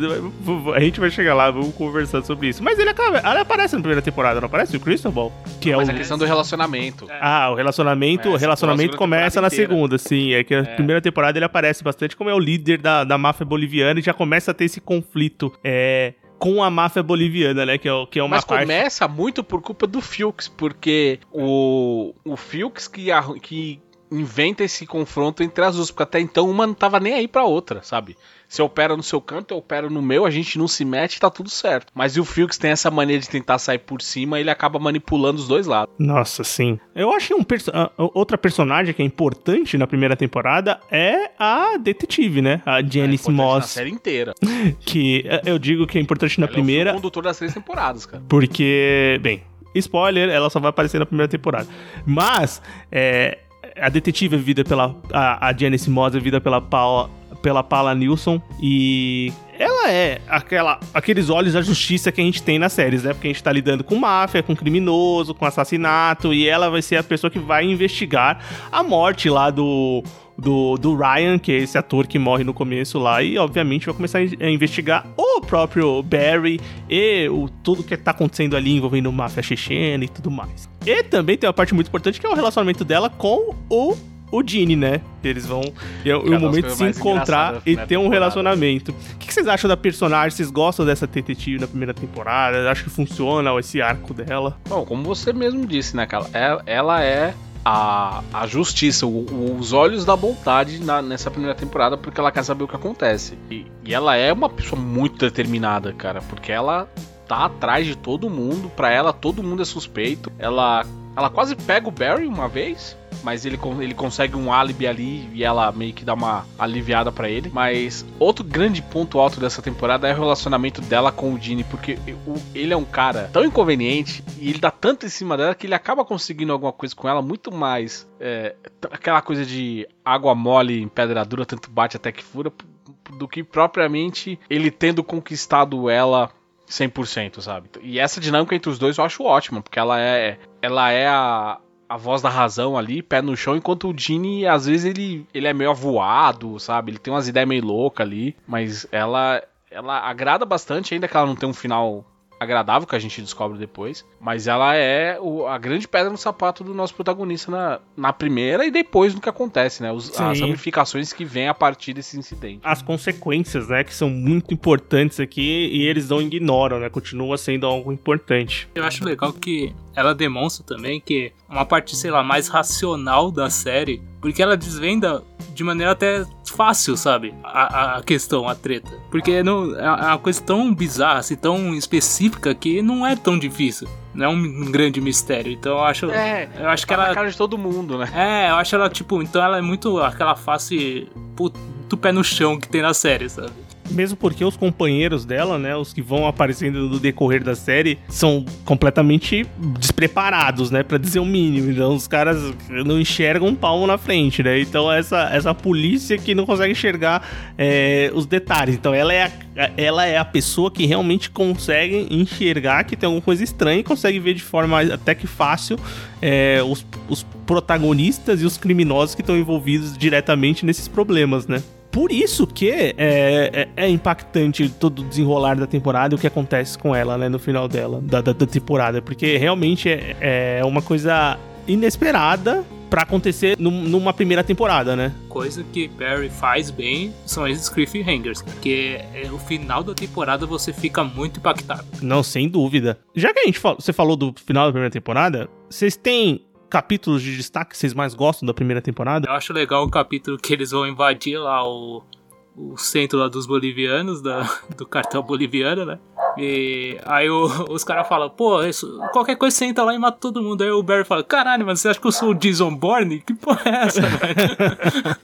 a gente vai chegar lá, vamos conversar sobre isso. Mas ele, acaba, ele aparece na primeira temporada, não aparece? O Cristobal? Que é Mas o. a questão do relacionamento. Ah, o relacionamento, o Começa relacionamento pela segunda começa na segunda, sim. É que a primeira temporada ele aparece bastante como é o líder da, da máfia boliviana e já começa a ter esse conflito é, com a máfia boliviana, né? Que é, o- que é uma Mas parte. começa muito por culpa do Fuchs, porque o, o Fuchs que, que inventa esse confronto entre as duas, porque até então uma não tava nem aí pra outra, sabe? Você opera no seu canto, eu opero no meu, a gente não se mete, tá tudo certo. Mas o Fuchs tem essa mania de tentar sair por cima, ele acaba manipulando os dois lados. Nossa, sim. Eu acho que um perso uh, outra personagem que é importante na primeira temporada é a detetive, né? A Janice é Moss. Na série inteira. Que uh, eu digo que é importante na Ela primeira. É o condutor das três temporadas, cara. Porque, bem, spoiler, ela só vai aparecer na primeira temporada. Mas, é, a detetive é vivida pela. A, a Janice Moss é vivida pela Paula, pela Paula Nilsson. E ela é aquela, aqueles olhos da justiça que a gente tem nas séries, né? Porque a gente tá lidando com máfia, com criminoso, com assassinato. E ela vai ser a pessoa que vai investigar a morte lá do. Do, do Ryan, que é esse ator que morre no começo lá, e obviamente vai começar a investigar o próprio Barry e o, tudo que tá acontecendo ali envolvendo máfia chechena e tudo mais. E também tem uma parte muito importante que é o relacionamento dela com o o Gene, né? Eles vão. E é o das momento se encontrar e ter um relacionamento. O que vocês acham da personagem? Vocês gostam dessa detetive na primeira temporada? Acho que funciona esse arco dela? Bom, como você mesmo disse, né, cara? Ela, ela é a, a justiça, o- os olhos da vontade na- nessa primeira temporada, porque ela quer saber o que acontece. E, e ela é uma pessoa muito determinada, cara, porque ela tá atrás de todo mundo, pra ela todo mundo é suspeito. Ela, ela quase pega o Barry uma vez. Mas ele, ele consegue um álibi ali e ela meio que dá uma aliviada pra ele. Mas outro grande ponto alto dessa temporada é o relacionamento dela com o Gene, porque ele é um cara tão inconveniente e ele dá tanto em cima dela que ele acaba conseguindo alguma coisa com ela muito mais. é, aquela coisa de água mole em pedra dura, tanto bate até que fura, do que propriamente ele tendo conquistado ela 100%, sabe? E essa dinâmica entre os dois eu acho ótima, porque ela é ela é a, a voz da razão ali, pé no chão, enquanto o Gene, às vezes, ele, ele é meio avoado, sabe? Ele tem umas ideias meio loucas ali, mas ela, ela agrada bastante, ainda que ela não tenha um final agradável, que a gente descobre depois, mas ela é o- a grande pedra no sapato do nosso protagonista na, na primeira e depois no que acontece, né? Os- as ramificações que vêm a partir desse incidente. As consequências, né? Que são muito importantes aqui e eles não ignoram, né? Continua sendo algo importante. Eu acho legal que ela demonstra também que uma parte, sei lá, mais racional da série, porque ela desvenda de maneira até fácil, sabe? A, a- questão, a treta. Porque não, é uma coisa tão bizarra, assim, tão específica que não é tão difícil. Não é um, grande mistério. Então eu acho. É, eu acho que tá na ela. cara de todo mundo, né? É, eu acho ela, tipo, então ela é muito aquela face do pé no chão que tem na série, sabe? Mesmo porque os companheiros dela, né? Os que vão aparecendo no decorrer da série, são completamente despreparados, né? Pra dizer o mínimo. Então os caras não enxergam um palmo na frente, né? Então essa, essa polícia que não consegue enxergar é, os detalhes. Então ela é, a, ela é a pessoa que realmente consegue enxergar que tem alguma coisa estranha e consegue ver de forma até que fácil é, os, os protagonistas e os criminosos que estão envolvidos diretamente nesses problemas, né? Por isso que é, é, é impactante todo o desenrolar da temporada e o que acontece com ela, né, no final dela, da, da, da temporada. Porque realmente é, é uma coisa inesperada pra acontecer num- numa primeira temporada, né? Coisa que Barry faz bem são esses cliffhangers, porque é, o final da temporada você fica muito impactado. Não, sem dúvida. Já que a gente fal- você falou do final da primeira temporada, vocês têm capítulos de destaque que vocês mais gostam da primeira temporada? Eu acho legal o capítulo que eles vão invadir lá o, o centro lá dos bolivianos, da, do cartel boliviano, né? E aí o- os caras falam, pô, isso- qualquer coisa você entra lá e mata todo mundo. Aí o Barry fala, caralho, mano, você acha que eu sou o Jason Bourne? Que porra é essa, velho?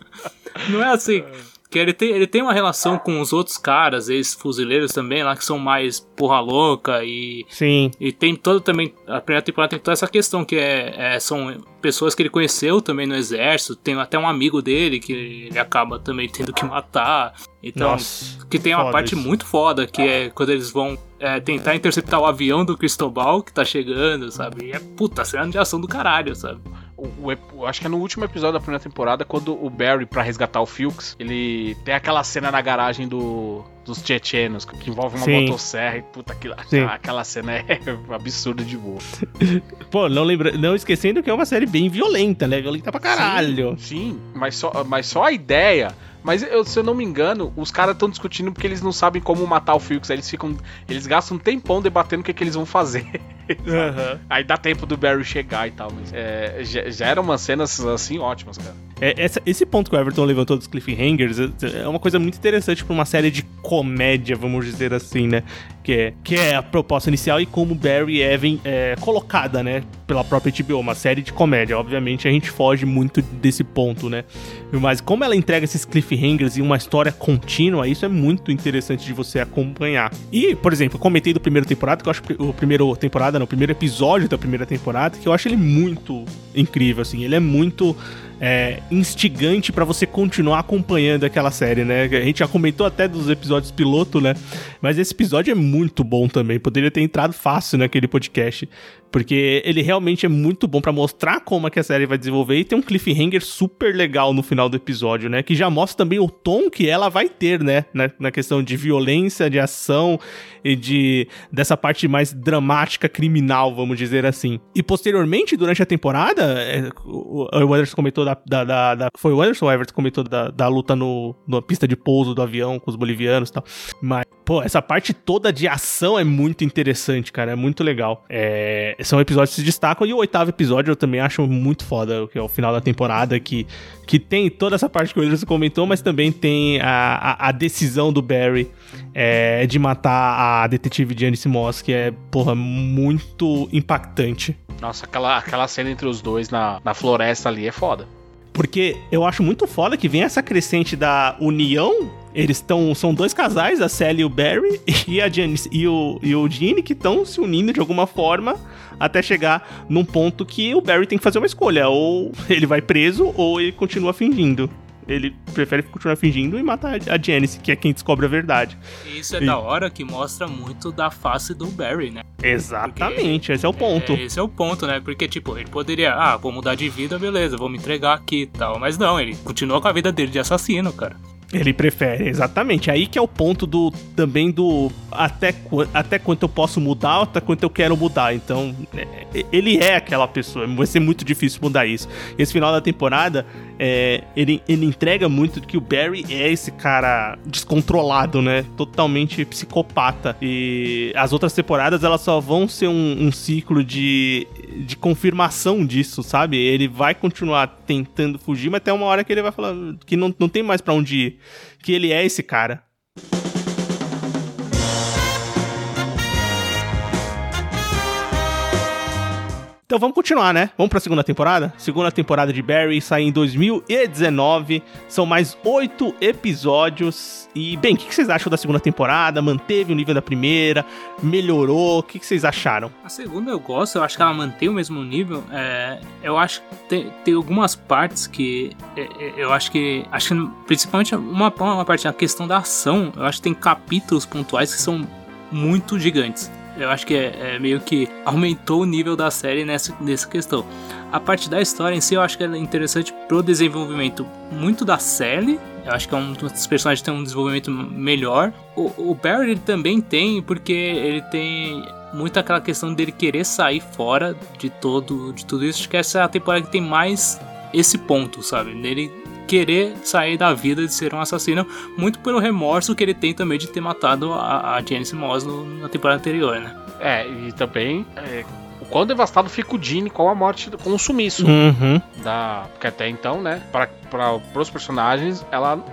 Não é assim. Que ele tem, ele tem uma relação com os outros caras, ex-fuzileiros também, lá que são mais porra louca e Sim. e tem todo também. A primeira temporada tem toda essa questão que é, é- são pessoas que ele conheceu também no exército. Tem até um amigo dele que ele acaba também tendo que matar. Então, Nossa. que tem uma parte isso. muito foda que é quando eles vão é, tentar interceptar o avião do Cristobal que tá chegando, sabe? E é puta cena de ação do caralho, sabe? O, o acho que é no último episódio da primeira temporada, quando o Barry, pra resgatar o Fuchs, ele tem aquela cena na garagem do, dos tchetchenos, que envolve uma Sim. motosserra e puta, aquilo, Sim. aquela, cena é absurda de boa. Pô, não, lembra... não esquecendo que é uma série bem violenta, né? Violenta pra caralho. Sim, mas só, mas só a ideia. Mas eu- se eu não me engano, os caras estão discutindo porque eles não sabem como matar o Fuchs. aí Eles ficam. Eles gastam um tempão debatendo o que, que eles vão fazer. Aham. Aí dá tempo do Barry chegar e tal, mas é, já, eram umas cenas assim ótimas, cara. É, essa- esse ponto que o Everton levantou dos cliffhangers é- é uma coisa muito interessante pra uma série de comédia, vamos dizer assim, né? Que é, que é a proposta inicial e como Barry é, vem- é colocada, né? Pela própria HBO, uma série de comédia. Obviamente a gente foge muito desse ponto, né? Mas como ela entrega esses cliffhangers e uma história contínua, isso é muito interessante de você acompanhar. E, por exemplo, eu comentei do primeiro temporada, que eu acho o primeiro temporada, não, o primeiro episódio da primeira temporada, que eu acho ele muito incrível, assim. Ele é muito é, instigante pra você continuar acompanhando aquela série, né? A gente já comentou até dos episódios piloto, né? Mas esse episódio é muito bom também. Poderia ter entrado fácil naquele podcast. Porque ele realmente é muito bom pra mostrar como é que a série vai desenvolver e tem um cliffhanger super legal no final do episódio, né? Que já mostra também o tom que ela vai ter, né? Na, na questão de violência, de ação e de dessa parte mais dramática, criminal, vamos dizer assim. E posteriormente, durante a temporada, é, o, o Anderson comentou da, da, da- da- Foi o Anderson o Everton comentou da, da luta no, na pista de pouso do avião com os bolivianos e tal. Mas, pô, essa parte toda de ação é muito interessante, cara. É muito legal. É, são episódios que se destacam. E o oitavo episódio eu também acho muito foda, que é o final da temporada, que, que tem toda essa parte que o Anderson comentou, mas também tem a, a, a decisão do Barry é, de matar a detetive Janice Moss, que é, porra, muito impactante. Nossa, aquela, aquela cena entre os dois na, na floresta ali é foda. Porque eu acho muito foda que vem essa crescente da união. Eles estão. São dois casais, a Sally e o Barry, e a Janice e o, e o Gene, que estão se unindo de alguma forma até chegar num ponto que o Barry tem que fazer uma escolha. Ou ele vai preso, ou ele continua fingindo. Ele prefere continuar fingindo e matar a Janice, que é quem descobre a verdade. E isso é E- da hora que mostra muito da face do Barry, né? Exatamente, esse é o ponto. É, esse é o ponto, né? Porque, tipo, ele poderia, ah, vou mudar de vida, beleza, vou me entregar aqui e tal. Mas não, ele continua com a vida dele de assassino, cara. Ele prefere, exatamente. Aí que é o ponto do também do até, até quanto eu posso mudar, até quanto eu quero mudar. Então, é, ele é aquela pessoa. Vai ser muito difícil mudar isso. Esse final da temporada, é, ele, ele entrega muito que o Barry é esse cara descontrolado, né? Totalmente psicopata. E as outras temporadas, elas só vão ser um, um ciclo de, de confirmação disso, sabe? Ele vai continuar tentando fugir, mas até uma hora que ele vai falar que não, não tem mais pra onde ir. Que ele é esse cara. Então vamos continuar, né? Vamos pra segunda temporada? Segunda temporada de Barry sai em 2019. São mais oito episódios. E, bem, o que vocês acham da segunda temporada? Manteve o nível da primeira? Melhorou? O que vocês acharam? A segunda eu gosto, eu acho que ela mantém o mesmo nível. É, eu acho que tem, tem algumas partes que é, é, eu acho que. Acho que principalmente uma, uma parte na questão da ação, eu acho que tem capítulos pontuais que são muito gigantes. Eu acho que é, é meio que aumentou o nível da série nessa, nessa questão. A parte da história em si, eu acho que é interessante pro desenvolvimento muito da Sally. Eu acho que é um dos personagens que tem um desenvolvimento melhor. O, o Barry ele também tem, porque ele tem muito aquela questão dele querer sair fora de todo de tudo isso. Acho que essa é a temporada que tem mais esse ponto, sabe? Nele querer sair da vida de ser um assassino, muito pelo remorso que ele tem também de ter matado a, a Janice Moss no- na temporada anterior, né? É, e também é, o quão devastado fica o Gene com a morte, com o sumiço Uhum. da. Porque até então, né, pra, pros personagens, ela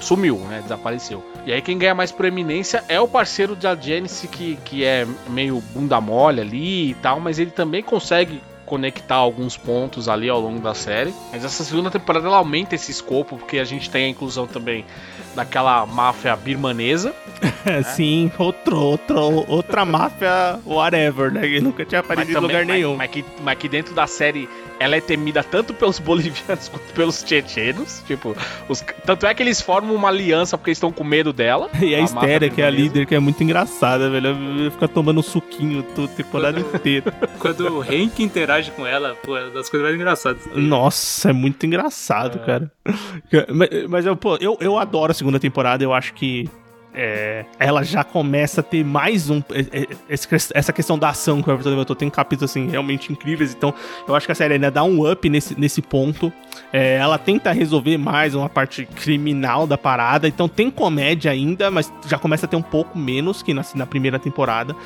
sumiu, né, desapareceu. E aí quem ganha mais proeminência é o parceiro da Janice, que, que é meio bunda mole ali e tal, mas ele também consegue conectar alguns pontos ali ao longo da série. Mas essa segunda temporada ela aumenta esse escopo, porque a gente tem a inclusão também daquela máfia birmanesa. Sim, outro, outro, outra máfia, whatever, né? Que nunca tinha aparecido em lugar mas- nenhum. Mas, que, mas que dentro da série ela é temida tanto pelos bolivianos quanto pelos tchetchenos. Tipo, os- tanto é que eles formam uma aliança porque eles estão com medo dela. E a máfia Estéria, que é a líder, que é muito engraçada, velho. Ela Fica tomando suquinho toda a temporada inteira. Quando o Hank interage com ela, pô, é uma das coisas mais engraçadas. Nossa, é muito engraçado, cara. Mas, mas eu, pô, eu, eu adoro a segunda temporada. Eu acho que é, ela já começa a ter mais um. é, é, Essa questão da ação que o Everton levantou tem capítulos assim, realmente incríveis. Então, eu acho que a série ainda dá um up nesse, nesse ponto. É, ela tenta resolver mais uma parte criminal da parada. Então, tem comédia ainda, mas já começa a ter um pouco menos que na, na primeira temporada.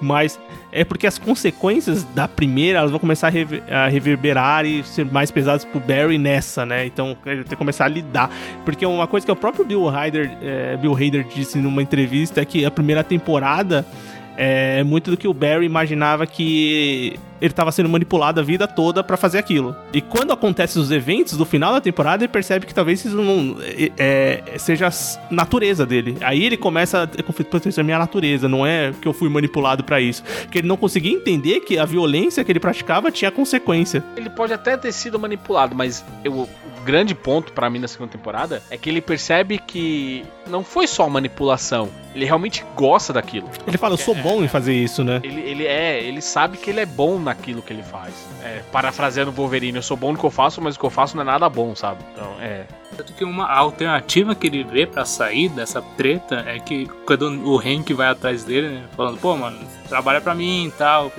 Mas é porque as consequências da primeira elas vão começar a, rever, a reverberar e ser mais pesadas pro Barry nessa, né? Então ele tem que começar a lidar. Porque uma coisa que o próprio Bill Hader, é, Bill Hader disse numa entrevista é que a primeira temporada é muito do que o Barry imaginava que ele estava sendo manipulado a vida toda para fazer aquilo. E quando acontecem os eventos do final da temporada, ele percebe que talvez isso não é, é, seja a natureza dele. Aí ele começa a ter conflito, isso é minha natureza, não é que eu fui manipulado para isso. Que ele não conseguia entender que a violência que ele praticava tinha consequência. Ele pode até ter sido manipulado, mas eu, grande ponto para mim na segunda temporada é que ele percebe que não foi só manipulação. Ele realmente gosta daquilo. Ele fala, eu sou é, bom em fazer isso, né? Ele, ele é, ele sabe que ele é bom na naquilo que ele faz. É, parafraseando o Wolverine, eu sou bom no que eu faço, mas o que eu faço não é nada bom, sabe? Então, é. Tanto que uma alternativa que ele vê para sair dessa treta é que quando o Hank vai atrás dele, né, falando, pô, mano, trabalha para mim e tal,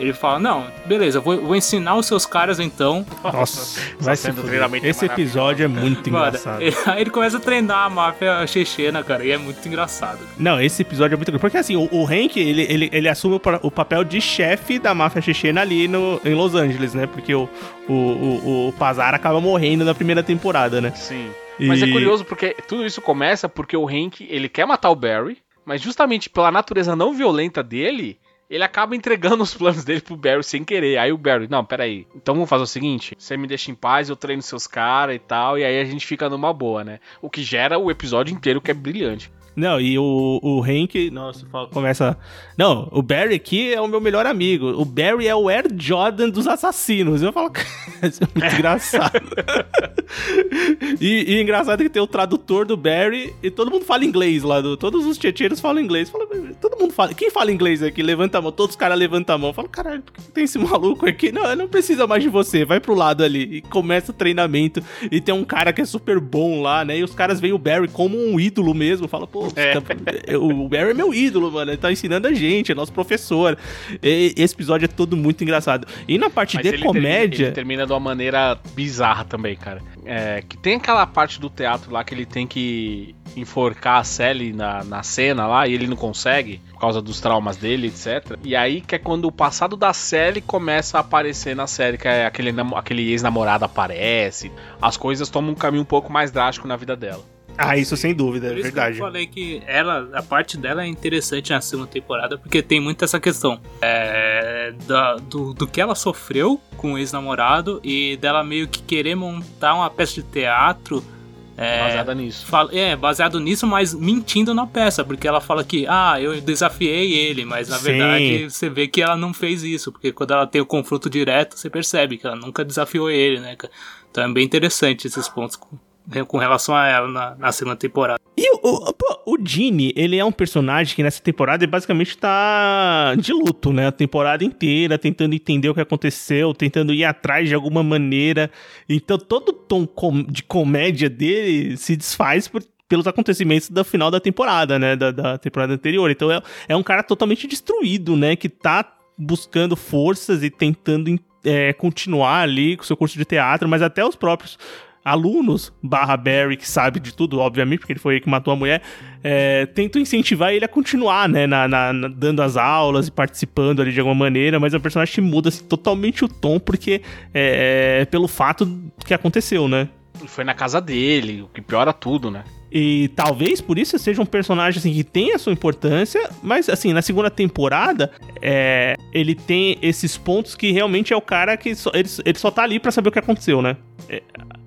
ele fala: Não, beleza, vou, vou ensinar os seus caras então. Nossa, vai sendo treinamento. Esse episódio é muito Mano, engraçado. Ele, aí ele começa a treinar a máfia chechena, cara, e é muito engraçado. Não, esse episódio é muito Porque assim, o, o Hank, ele, ele, ele assume o, o papel de chefe da máfia chechena ali no, em Los Angeles, né? Porque o, o, o, o Pazar acaba morrendo na primeira temporada, né? Sim. E... Mas é curioso porque tudo isso começa porque o Hank, ele quer matar o Barry, mas justamente pela natureza não violenta dele, ele acaba entregando os planos dele pro Barry sem querer. Aí o Barry, não, peraí. Então vamos fazer o seguinte: você me deixa em paz, eu treino seus caras e tal, e aí a gente fica numa boa, né? O que gera o episódio inteiro que é brilhante. Não, e o, o Hank, nossa, começa. Não, o Barry aqui é o meu melhor amigo. O Barry é o Air Jordan dos assassinos. Eu falo, isso é muito engraçado. e, e engraçado é que tem o tradutor do Barry e todo mundo fala inglês lá. Do, todos os tchetcheiros falam inglês. Fala, todo mundo fala. Quem fala inglês aqui? Levanta a mão. Todos os caras levantam a mão. Fala, caralho, por que tem esse maluco aqui? Não, não precisa mais de você. Vai pro lado ali. E começa o treinamento. E tem um cara que é super bom lá, né? E os caras veem o Barry como um ídolo mesmo. Fala, pô, é. tá, o Barry é meu ídolo, mano. Ele tá ensinando a gente, é nosso professor. E, esse episódio é todo muito engraçado. E na parte Mas de ele comédia. Termina, ele termina de uma maneira bizarra também, cara. É, que tem aquela parte do teatro lá que ele tem que enforcar a Sally na, na cena lá e ele não consegue por causa dos traumas dele, etc. E aí que é quando o passado da Sally começa a aparecer na série, que é aquele, aquele ex-namorado aparece, as coisas tomam um caminho um pouco mais drástico na vida dela. Ah, isso sem dúvida, é verdade. eu falei que ela, a parte dela é interessante na segunda temporada, porque tem muito essa questão é, da, do, do que ela sofreu com o ex-namorado e dela meio que querer montar uma peça de teatro é, baseada nisso. Fala, é, baseado nisso, mas mentindo na peça, porque ela fala que, ah, eu desafiei ele, mas na Sim. verdade você vê que ela não fez isso, porque quando ela tem o confronto direto, você percebe que ela nunca desafiou ele, né? Então é bem interessante esses pontos com relação a ela na, na segunda temporada. E o, o, o Gene, ele é um personagem que nessa temporada ele basicamente tá de luto, né? A temporada inteira, tentando entender o que aconteceu, tentando ir atrás de alguma maneira. Então todo o tom com, de comédia dele se desfaz por, pelos acontecimentos do final da temporada, né? Da, da temporada anterior. Então é, é um cara totalmente destruído, né? Que tá buscando forças e tentando é, continuar ali com seu curso de teatro, mas até os próprios alunos, barra Barry, que sabe de tudo, obviamente, porque ele foi ele que matou a mulher, é, tentam incentivar ele a continuar, né, na, na, na, dando as aulas e participando ali de alguma maneira, mas o personagem muda assim, totalmente o tom, porque é, é pelo fato que aconteceu, né? Foi na casa dele, o que piora tudo, né? E talvez por isso seja um personagem assim, que tem a sua importância, mas assim, na segunda temporada, é, ele tem esses pontos que realmente é o cara que só, ele, ele só tá ali para saber o que aconteceu, né? É,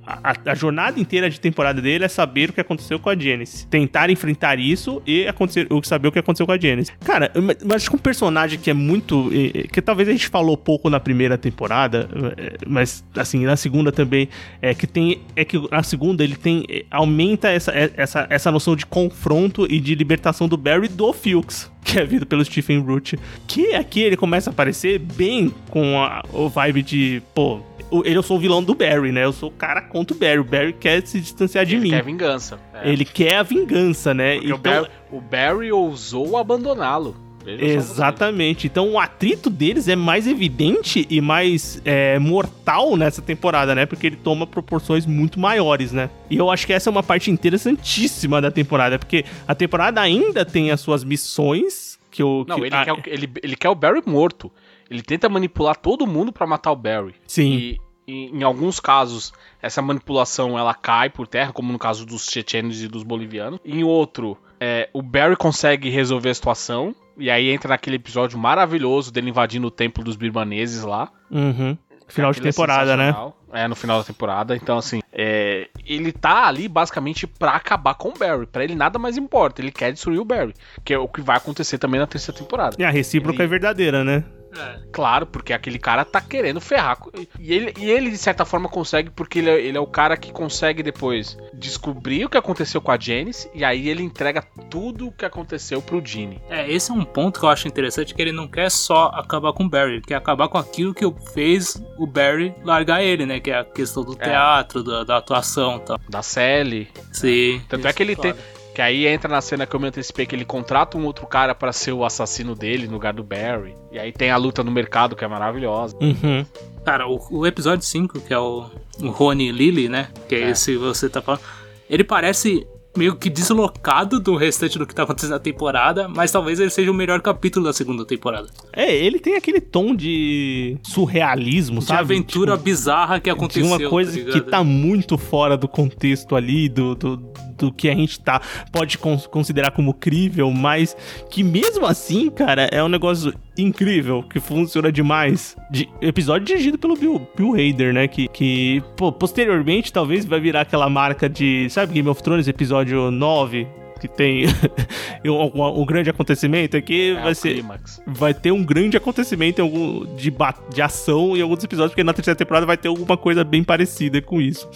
a, a, jornada inteira de temporada dele é saber o que aconteceu com a Janice. Tentar enfrentar isso e acontecer, saber o que aconteceu com a Janice. Cara, mas que um personagem que é muito. que talvez a gente falou pouco na primeira temporada, é, mas assim, na segunda também, é que tem. É que na segunda ele tem. É, aumenta essa, é, essa, essa noção de confronto e de libertação do Barry do Fuchs que é vindo pelo Stephen Root, que aqui ele começa a aparecer bem com a, o vibe de, pô, ele eu sou o vilão do Barry, né? Eu sou o cara contra o Barry. O Barry quer se distanciar de ele mim. Quer vingança. É. Ele quer a vingança, né? Porque o, Barry, o Barry ousou abandoná-lo. Veja Exatamente. Então o atrito deles é mais evidente e mais é, mortal nessa temporada, né? Porque ele toma proporções muito maiores, né? E eu acho que essa é uma parte interessantíssima da temporada, porque a temporada ainda tem as suas missões. Que o, Não, que, ele, ah, quer, o- ele, ele quer o Barry morto. Ele tenta manipular todo mundo pra matar o Barry. Sim. E, e em alguns casos, essa manipulação ela cai por terra, como no caso dos chechenos e dos bolivianos. Em outro, é, o Barry consegue resolver a situação. E aí entra naquele episódio maravilhoso dele invadindo o templo dos birmaneses lá. Uhum. Final de é temporada, né? sensacional. É, no final da temporada. Então, assim, é, ele tá ali basicamente pra acabar com o Barry. Pra ele nada mais importa. Ele quer destruir o Barry. Que é o que vai acontecer também na terceira temporada. E a recíproca Ele- é verdadeira, né? É. Claro, porque aquele cara tá querendo ferrar. E ele, e ele de certa forma, consegue, porque ele é, ele é o cara que consegue depois descobrir o que aconteceu com a Janice. E aí ele entrega tudo o que aconteceu pro Ginny. É, esse é um ponto que eu acho interessante, que ele não quer só acabar com o Barry, ele quer acabar com aquilo que fez o Barry largar ele, né? Que é a questão do É. teatro, da, da atuação e tal. Da Sally. Sim. Tanto é que ele tem. Que aí entra na cena que eu me antecipei que ele contrata um outro cara pra ser o assassino dele no lugar do Barry. E aí tem a luta no mercado que é maravilhosa. Uhum. Cara, o, o episódio 5, que é o, o Rony Lily, né? Que é, É. esse que você tá falando. Ele parece meio que deslocado do restante do que tá acontecendo na temporada, mas talvez ele seja o melhor capítulo da segunda temporada. É, ele tem aquele tom de surrealismo, De sabe? aventura Tipo, bizarra que de aconteceu. uma coisa tá que tá muito fora do contexto ali, do, do, do que a gente tá, pode cons- considerar como crível, mas que mesmo assim, cara, é um negócio incrível, que funciona demais. De, episódio dirigido pelo Bill, Bill Hader, né? Que, que pô, posteriormente talvez vai virar aquela marca de, sabe, Game of Thrones, episódio 9, que tem um, um- grande acontecimento aqui, É vai ser clímax. vai ter um grande acontecimento algum, de, de ação em alguns episódios, porque na terceira temporada vai ter alguma coisa bem parecida com isso.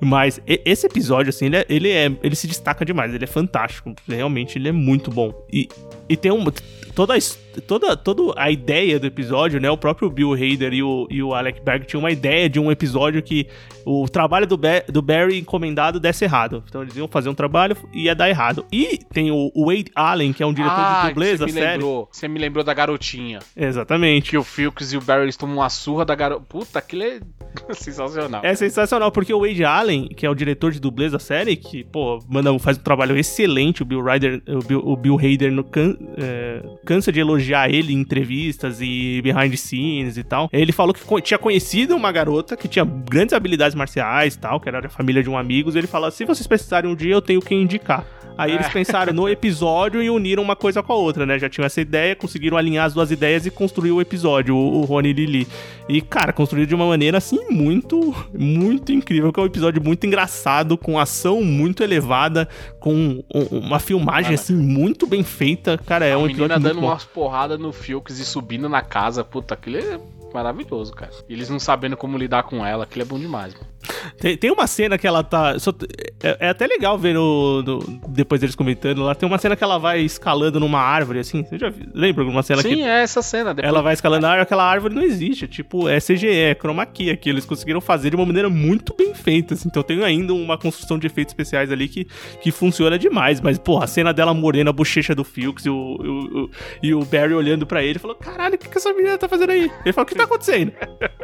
Mas esse episódio, assim, ele, é, ele, é- ele se destaca demais, ele é fantástico. Realmente, ele é muito bom. E, e tem um. Toda a, toda, toda a ideia do episódio, né? O próprio Bill Hader e o, e o Alec Berg tinham uma ideia de um episódio que o trabalho do, do Barry encomendado desse errado. Então eles iam fazer um trabalho e ia dar errado. E tem o, Wade Allen, que é um diretor ah, de dublês da série. lembrou. Você me lembrou da garotinha. Exatamente. Que o Filks e o Barry tomam uma surra da garota. Puta, aquilo é sensacional. É sensacional, porque o Wade Allen, que é o diretor de dublês da série, que, pô, manda, faz um trabalho excelente, o Bill Ryder, o Bill, o Bill Hader no can- é, cansa de elogiar ele em entrevistas e behind the scenes e tal. Ele falou que tinha conhecido uma garota que tinha grandes habilidades marciais e tal, que era da família de um amigo, e ele fala, se vocês precisarem um dia, eu tenho quem indicar. Aí eles É. pensaram no episódio e uniram uma coisa com a outra, né? Já tinham essa ideia, conseguiram alinhar as duas ideias e construir o episódio, o, o Rony e Lily. E, cara, construíram de uma maneira, assim, muito, muito incrível, que é um episódio muito engraçado, com ação muito elevada, com um- uma filmagem, assim, muito bem feita. Cara, é a um menina episódio dando muito bom. umas porradas no Filks e subindo na casa. Puta, aquilo é maravilhoso, cara. E eles não sabendo como lidar com ela, aquilo é bom demais. Mano. Tem, tem uma cena que ela tá. só- é, é até legal ver no, no- depois deles comentando lá. Tem uma cena que ela vai escalando numa árvore, assim. Você já viu? lembra de uma cena Sim, que é essa cena. Depois... ela vai escalando a árvore, aquela árvore não existe. é Tipo, é CGE, é chroma key aqui. Eles conseguiram fazer de uma maneira muito bem feita. assim. Então tem ainda uma construção de efeitos especiais ali que, que funciona demais. Mas, porra, a cena dela mordendo a bochecha do Filks e o, o- o- e o Barry olhando pra ele falou: Caralho, o que, que essa menina tá fazendo aí? Ele falou: O que tá acontecendo?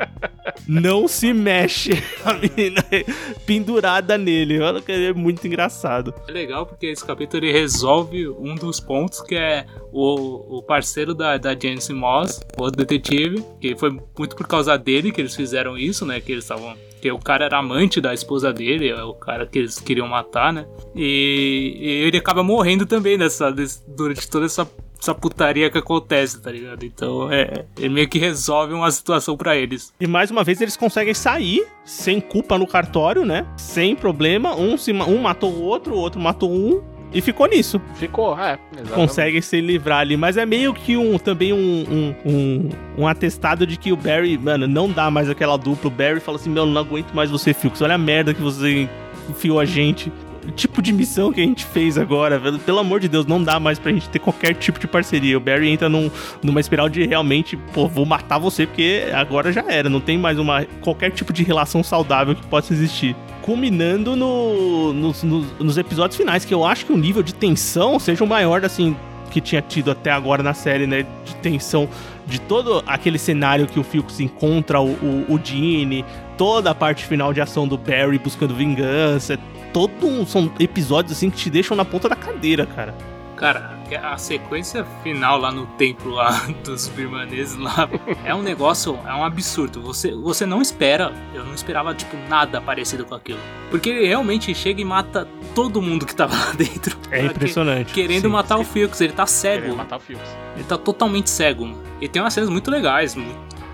não se mexe. É pendurada nele. Olha que é muito engraçado. É legal porque esse capítulo ele resolve um dos pontos que é o, o parceiro da, da Janice Moss, o detetive, que foi muito por causa dele que eles fizeram isso, né? Que eles estavam. Que o cara era amante da esposa dele, é o cara que eles queriam matar, né? E, e ele acaba morrendo também nessa, durante toda essa, essa putaria que acontece, tá ligado? Então é, ele meio que resolve uma situação pra eles. E mais uma vez eles conseguem sair sem culpa no cartório, né? Sem problema. Um, se, ma- um matou o outro, o outro matou um. E ficou nisso. Ficou, é. Exatamente. Conseguem se livrar ali. Mas é meio que um também um, um, um, um atestado de que o Barry, mano, não dá mais aquela dupla. O Barry fala assim: Meu, não aguento mais você, Filks. Olha a merda que você enfiou a gente. Tipo de missão que a gente fez agora, velho. Pelo amor de Deus, não dá mais pra gente ter qualquer tipo de parceria. O Barry entra num, numa espiral de realmente, pô, vou matar você porque agora já era. Não tem mais uma qualquer tipo de relação saudável que possa existir culminando no, nos, nos, nos episódios finais, que eu acho que o nível de tensão seja o maior, assim, que tinha tido até agora na série, né? De tensão de todo aquele cenário que o Phillips encontra o, o, o Gene, toda a parte final de ação do Barry buscando vingança. Todo um, são episódios assim que te deixam na ponta da cadeira, cara. Cara, a sequência final lá no templo lá dos birmaneses lá é um negócio, é um absurdo. Você, você não espera, eu não esperava tipo nada parecido com aquilo. Porque ele realmente chega e mata todo mundo que tava lá dentro. É impressionante. Que, querendo sim. matar o Phillips, ele tá cego. Querendo matar o Phillips. Ele tá totalmente cego. E tem umas cenas muito legais.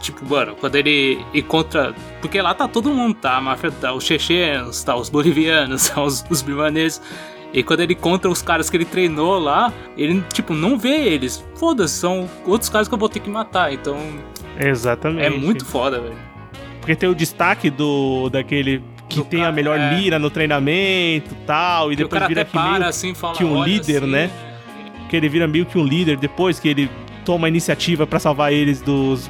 Tipo, mano, quando ele encontra. Porque lá tá todo mundo, tá? A máfia, tá os chechenos, tá os bolivianos, tá os, os birmaneses. E quando ele encontra os caras que ele treinou lá, ele, tipo, não vê eles. Foda-se, são outros caras que eu vou ter que matar. Então. Exatamente. É muito foda, velho. Porque tem o destaque do daquele que Do tem cara, a melhor é. mira no treinamento tal, e depois vira que meio, para assim, fala. que um líder, assim, né? que ele vira meio que um líder depois que ele toma a iniciativa pra salvar eles dos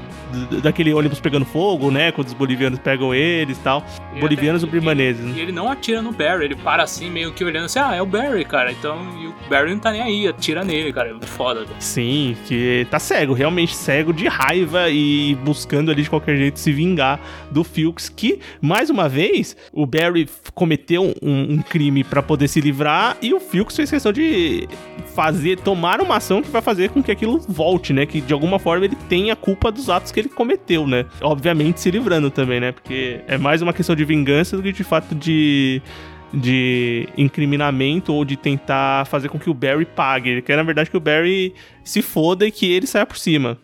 daquele ônibus pegando fogo, né? Quando os bolivianos pegam eles e tal. E Bolivianos até- ou birmaneses, né? E ele não atira no Barry, ele para assim, meio que olhando assim, ah, é o Barry, cara. Então, e o Barry não tá nem aí, atira nele, cara. É muito foda, velho. Sim, que tá cego, realmente cego de raiva e buscando ali de qualquer jeito se vingar do Filks, que, mais uma vez, o Barry cometeu um, um crime pra poder se livrar e o Filks fez questão de fazer, tomar uma ação que vai fazer com que aquilo volte, né? Que de alguma forma ele tenha culpa dos atos que ele cometeu, né? Obviamente se livrando também, né? Porque é mais uma questão de vingança do que de fato de de incriminamento ou de tentar fazer com que o Barry pague. Ele quer, na verdade, que o Barry se foda e que ele saia por cima.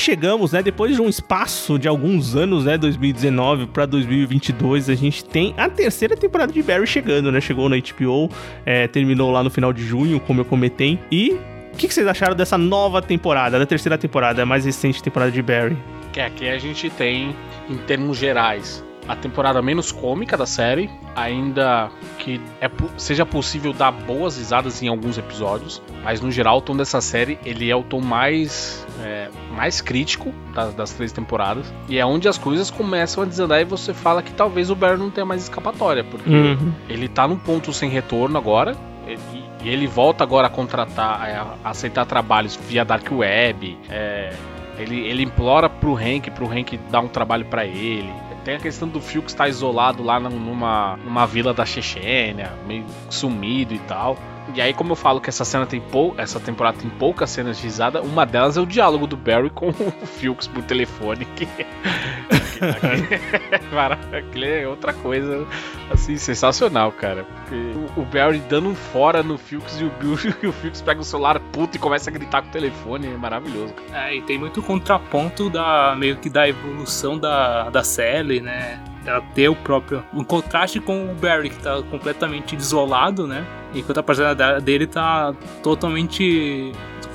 Chegamos, né? Depois de um espaço de alguns anos, né? 2019 pra 2022, a gente tem a terceira temporada de Barry chegando, né? Chegou na HBO, é, terminou lá no final de junho, como eu comentei. E o que, que vocês acharam dessa nova temporada, da terceira temporada, a mais recente temporada de Barry? Que aqui a gente tem, em termos gerais, a temporada menos cômica da série, ainda que é, seja possível dar boas risadas em alguns episódios, mas no geral o tom dessa série ele é o tom mais é, mais crítico das, das três temporadas e é onde as coisas começam a desandar e você fala que talvez o Barry não tenha mais escapatória, porque Uhum. ele tá num ponto sem retorno agora. E e ele volta agora a contratar, é, a aceitar trabalhos via Dark Web. é, ele, ele implora pro Hank, pro Hank dar um trabalho pra ele. Tem a questão do Phil que está isolado lá num- numa, numa vila da Chechênia, meio sumido e tal. E aí, como eu falo que essa cena tem pou, essa temporada tem poucas cenas de risada, uma delas é o diálogo do Barry com o Philks por telefone, que, aquilo é outra coisa, assim, sensacional, cara. O, o Barry dando um fora no Philks e o, Bill, e o Philks pega o celular puto e começa a gritar com o telefone, é maravilhoso. É, e tem muito contraponto da meio que da evolução da, da Sally, né? Ela ter o próprio. Um contraste com o Barry, que tá completamente isolado, né? Enquanto a parceira dele tá totalmente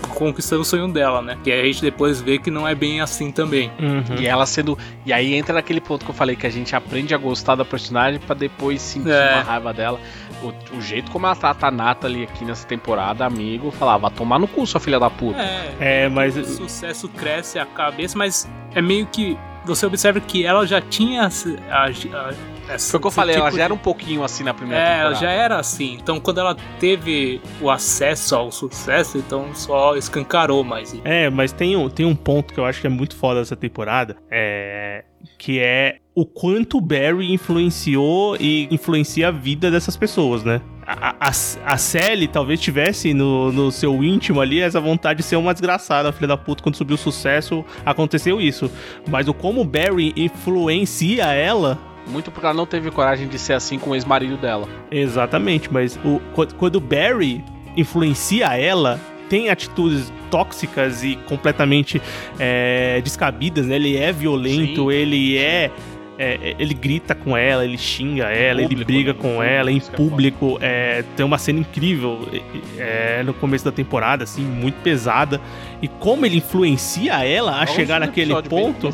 conquistando o sonho dela, né? Que a gente depois vê que não é bem assim também. Uhum. E ela sendo. E aí entra naquele ponto que eu falei que a gente aprende a gostar da personagem pra depois sentir É. uma raiva dela. O, o jeito como ela trata a Natalie aqui nessa temporada, amigo, falava, tomar no cu, sua filha da puta. É, mas- O sucesso cresce a cabeça, mas é meio que. Você observa que ela já tinha. A, a, essa- Foi o que eu falei, ela tipo já de- era um pouquinho assim na primeira É, ela temporada. já era assim. Então, quando ela teve o acesso ao sucesso, então só escancarou mais. É, mas tem um, tem um ponto que eu acho que é muito foda dessa temporada, é, que é o quanto o Barry influenciou e influencia a vida dessas pessoas, né? A, a, a Sally talvez tivesse no, no seu íntimo ali essa vontade de ser uma desgraçada, filha da puta, quando subiu o sucesso, aconteceu isso. Mas o como o Barry influencia ela Muito porque ela não teve coragem de ser assim com o ex-marido dela. Exatamente, mas o, quando, o Barry influencia ela, tem atitudes tóxicas e completamente é, descabidas, né? Ele é violento, Sim. ele é, é, Ele grita com ela, ele xinga ela, ele público, briga né? com ela em público, é público. É, tem uma cena incrível é, no começo da temporada, assim, muito pesada. E como ele influencia ela a o chegar naquele ponto.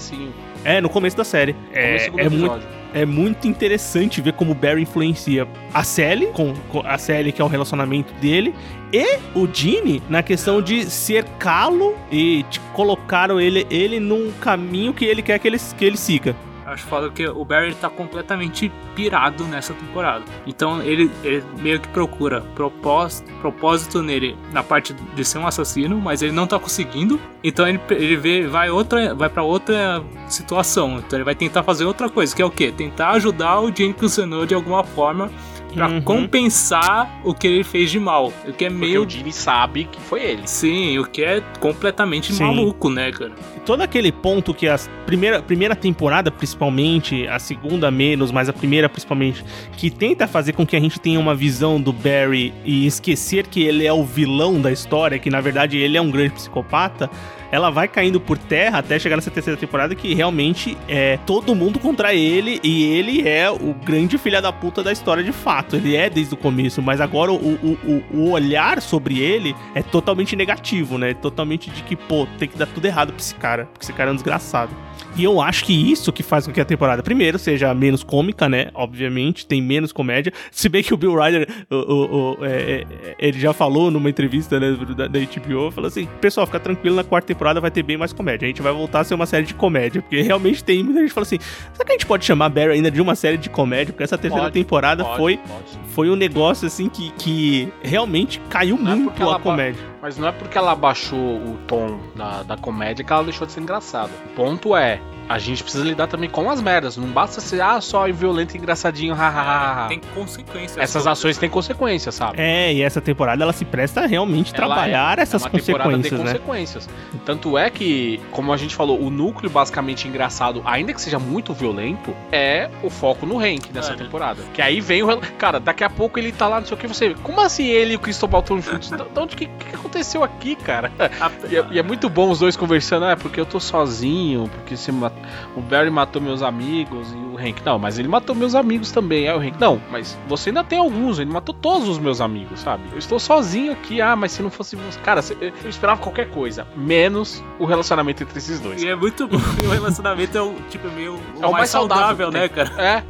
É, no começo da série. É, é muito. É muito interessante ver como o Barry influencia a Sally, com, com a Sally que é o relacionamento dele, e o Gene na questão de cercá-lo e de colocar ele, ele num caminho que ele quer que ele, que ele siga. Acho foda que o Barry tá completamente pirado nessa temporada. Então ele, ele meio que procura propósito, propósito nele na parte de ser um assassino, mas ele não tá conseguindo. Então ele, ele vê, vai outra, vai para outra situação. Então ele vai tentar fazer outra coisa, que é o quê? Tentar ajudar o Jane Kusanov de alguma forma pra Uhum. compensar o que ele fez de mal. O que é Porque meio o Jimmy sabe que foi ele. Sim, o que é completamente Sim. maluco, né, cara? todo aquele ponto que a primeira, primeira temporada, principalmente, a segunda menos, mas a primeira principalmente, que tenta fazer com que a gente tenha uma visão do Barry e esquecer que ele é o vilão da história, que na verdade ele é um grande psicopata, ela vai caindo por terra até chegar nessa terceira temporada que realmente é todo mundo contra ele e ele é o grande filha da puta da história de fato. Ele é desde o começo, mas agora o, o, o, o olhar sobre ele é totalmente negativo, né? Totalmente de que, pô, tem que dar tudo errado pra esse cara, porque esse cara é um desgraçado. E eu acho que isso que faz com que a temporada, primeiro, seja menos cômica, né? Obviamente, tem menos comédia. Se bem que o Bill Ryder, o, o- o- é, é, ele já falou numa entrevista né, da, da HBO, falou assim: pessoal, fica tranquilo, na quarta temporada vai ter bem mais comédia. A gente vai voltar a ser uma série de comédia. Porque realmente tem muita gente que fala assim: será que a gente pode chamar Barry ainda de uma série de comédia? Porque essa terceira Pode, temporada Pode, foi, pode. foi um negócio assim que, que realmente caiu Não é muito ela a comédia. Mas não é porque ela baixou o tom da, da comédia que ela deixou de ser engraçada. O ponto é, Bye. A gente precisa lidar também com as merdas. Não basta ser, ah, só violento e engraçadinho, hahaha. Tem consequências. Essas ações têm consequências, sabe? É, e essa temporada ela se presta a realmente Ela trabalhar é, essas é uma temporada de consequências, né? consequências. Tanto é que, como a gente falou, o núcleo basicamente engraçado, ainda que seja muito violento, é o foco no Hank nessa É. temporada. Que aí vem o. Cara, daqui a pouco ele tá lá, não sei o que, você. Como assim ele e o Cristobal estão juntos? De de onde que, que aconteceu aqui, cara? E é, e é muito bom os dois conversando, ah, é porque eu tô sozinho, porque você mat- o Barry matou meus amigos e o Hank. Não, mas ele matou meus amigos também. Aí o Hank, não, mas você ainda tem alguns, ele matou todos os meus amigos, sabe? Eu estou sozinho aqui, ah, mas se não fosse você. Cara, eu esperava qualquer coisa, menos o relacionamento entre esses dois. E é muito bom. O relacionamento é o tipo meio o É o mais, saudável, que né, tem. cara? É.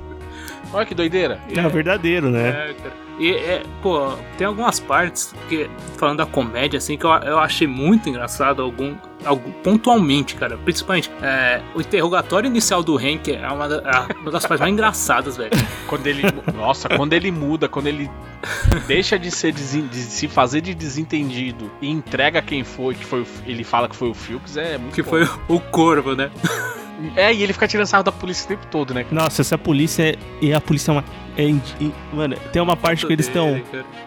Olha que doideira. É, verdadeiro, né? É, cara. E, é, pô, tem algumas partes que, falando da comédia, assim, que eu, eu achei muito engraçado, algum, algum, pontualmente, cara. Principalmente, é, o interrogatório inicial do Hank é uma, é uma das partes mais engraçadas, velho. Quando ele. Nossa, quando ele muda, quando ele deixa de, ser de se fazer de desentendido e entrega quem foi, que foi o- ele fala que foi o Phillips, é muito Que bom. foi o corvo, né? É, e ele fica tirando sarro da polícia o tempo todo, né? Nossa, essa polícia é. E a polícia é uma. É indi- mano, tem uma parte que eles estão.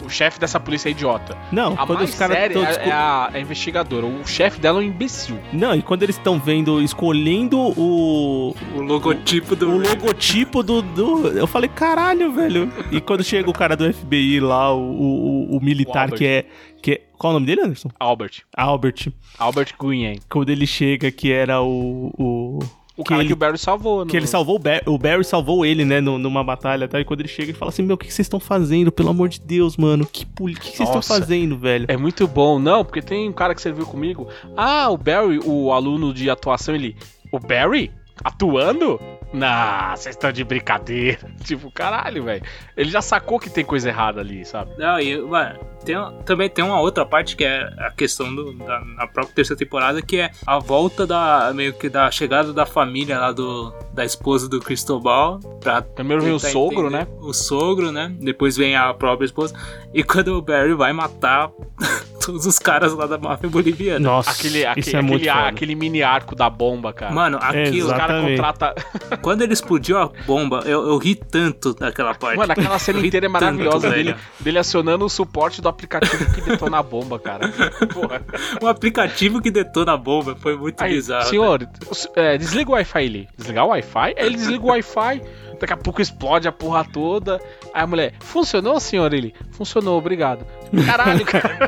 O chefe dessa polícia é idiota. Não, A quando mais os caras séria é, é a, é a investigadora. O chefe dela é um imbecil. Não, e quando eles estão vendo, escolhendo o. O logotipo do. O logotipo do, do. Eu falei, caralho, velho. E quando chega o cara do FBI lá, o, o, o militar Albert. que é, que é. Qual o nome dele, Anderson? Albert. Albert. Albert Green. Quando ele chega, que era o. o O Que cara ele- que o Barry salvou. que ele salvou o Barry, o Barry salvou ele, né, no- numa batalha, tá? E quando ele chega, ele fala assim: Meu, o que vocês estão fazendo? Pelo amor de Deus, mano. Que poli- que vocês estão fazendo, velho? É muito bom. Não, porque tem um cara que serviu comigo. Ah, o Barry, o aluno de atuação, ele... O Barry? Atuando? Nah, vocês estão de brincadeira. Tipo, caralho, velho. Ele já sacou que tem coisa errada ali, sabe? Não, e mano, tem, também tem uma outra parte que é a questão do, da, na própria terceira temporada, que é a volta da meio que da chegada da família lá do da esposa do Cristobal pra Primeiro vem o sogro, entender né? O sogro, né? Depois vem a própria esposa. E quando o Barry vai matar todos os caras lá da máfia boliviana. Nossa, Aquele, isso aquele, é muito aquele, aquele mini arco da bomba, cara. Mano, aquilo, Os caras Exatamente. contratam. quando ele explodiu a bomba, eu, eu ri tanto daquela parte. Mano, aquela cena inteira é tanto, maravilhosa velho. dele, dele acionando o suporte do aplicativo que detona a bomba, cara. Porra. Um aplicativo que detona a bomba foi muito Aí, bizarro. senhor, é, desliga o Wi-Fi ali. Desligar o Wi-Fi? Ele desliga o Wi-Fi, daqui a pouco explode a porra toda. Aí a mulher, funcionou, senhor? Ele, funcionou, obrigado. Caralho, cara.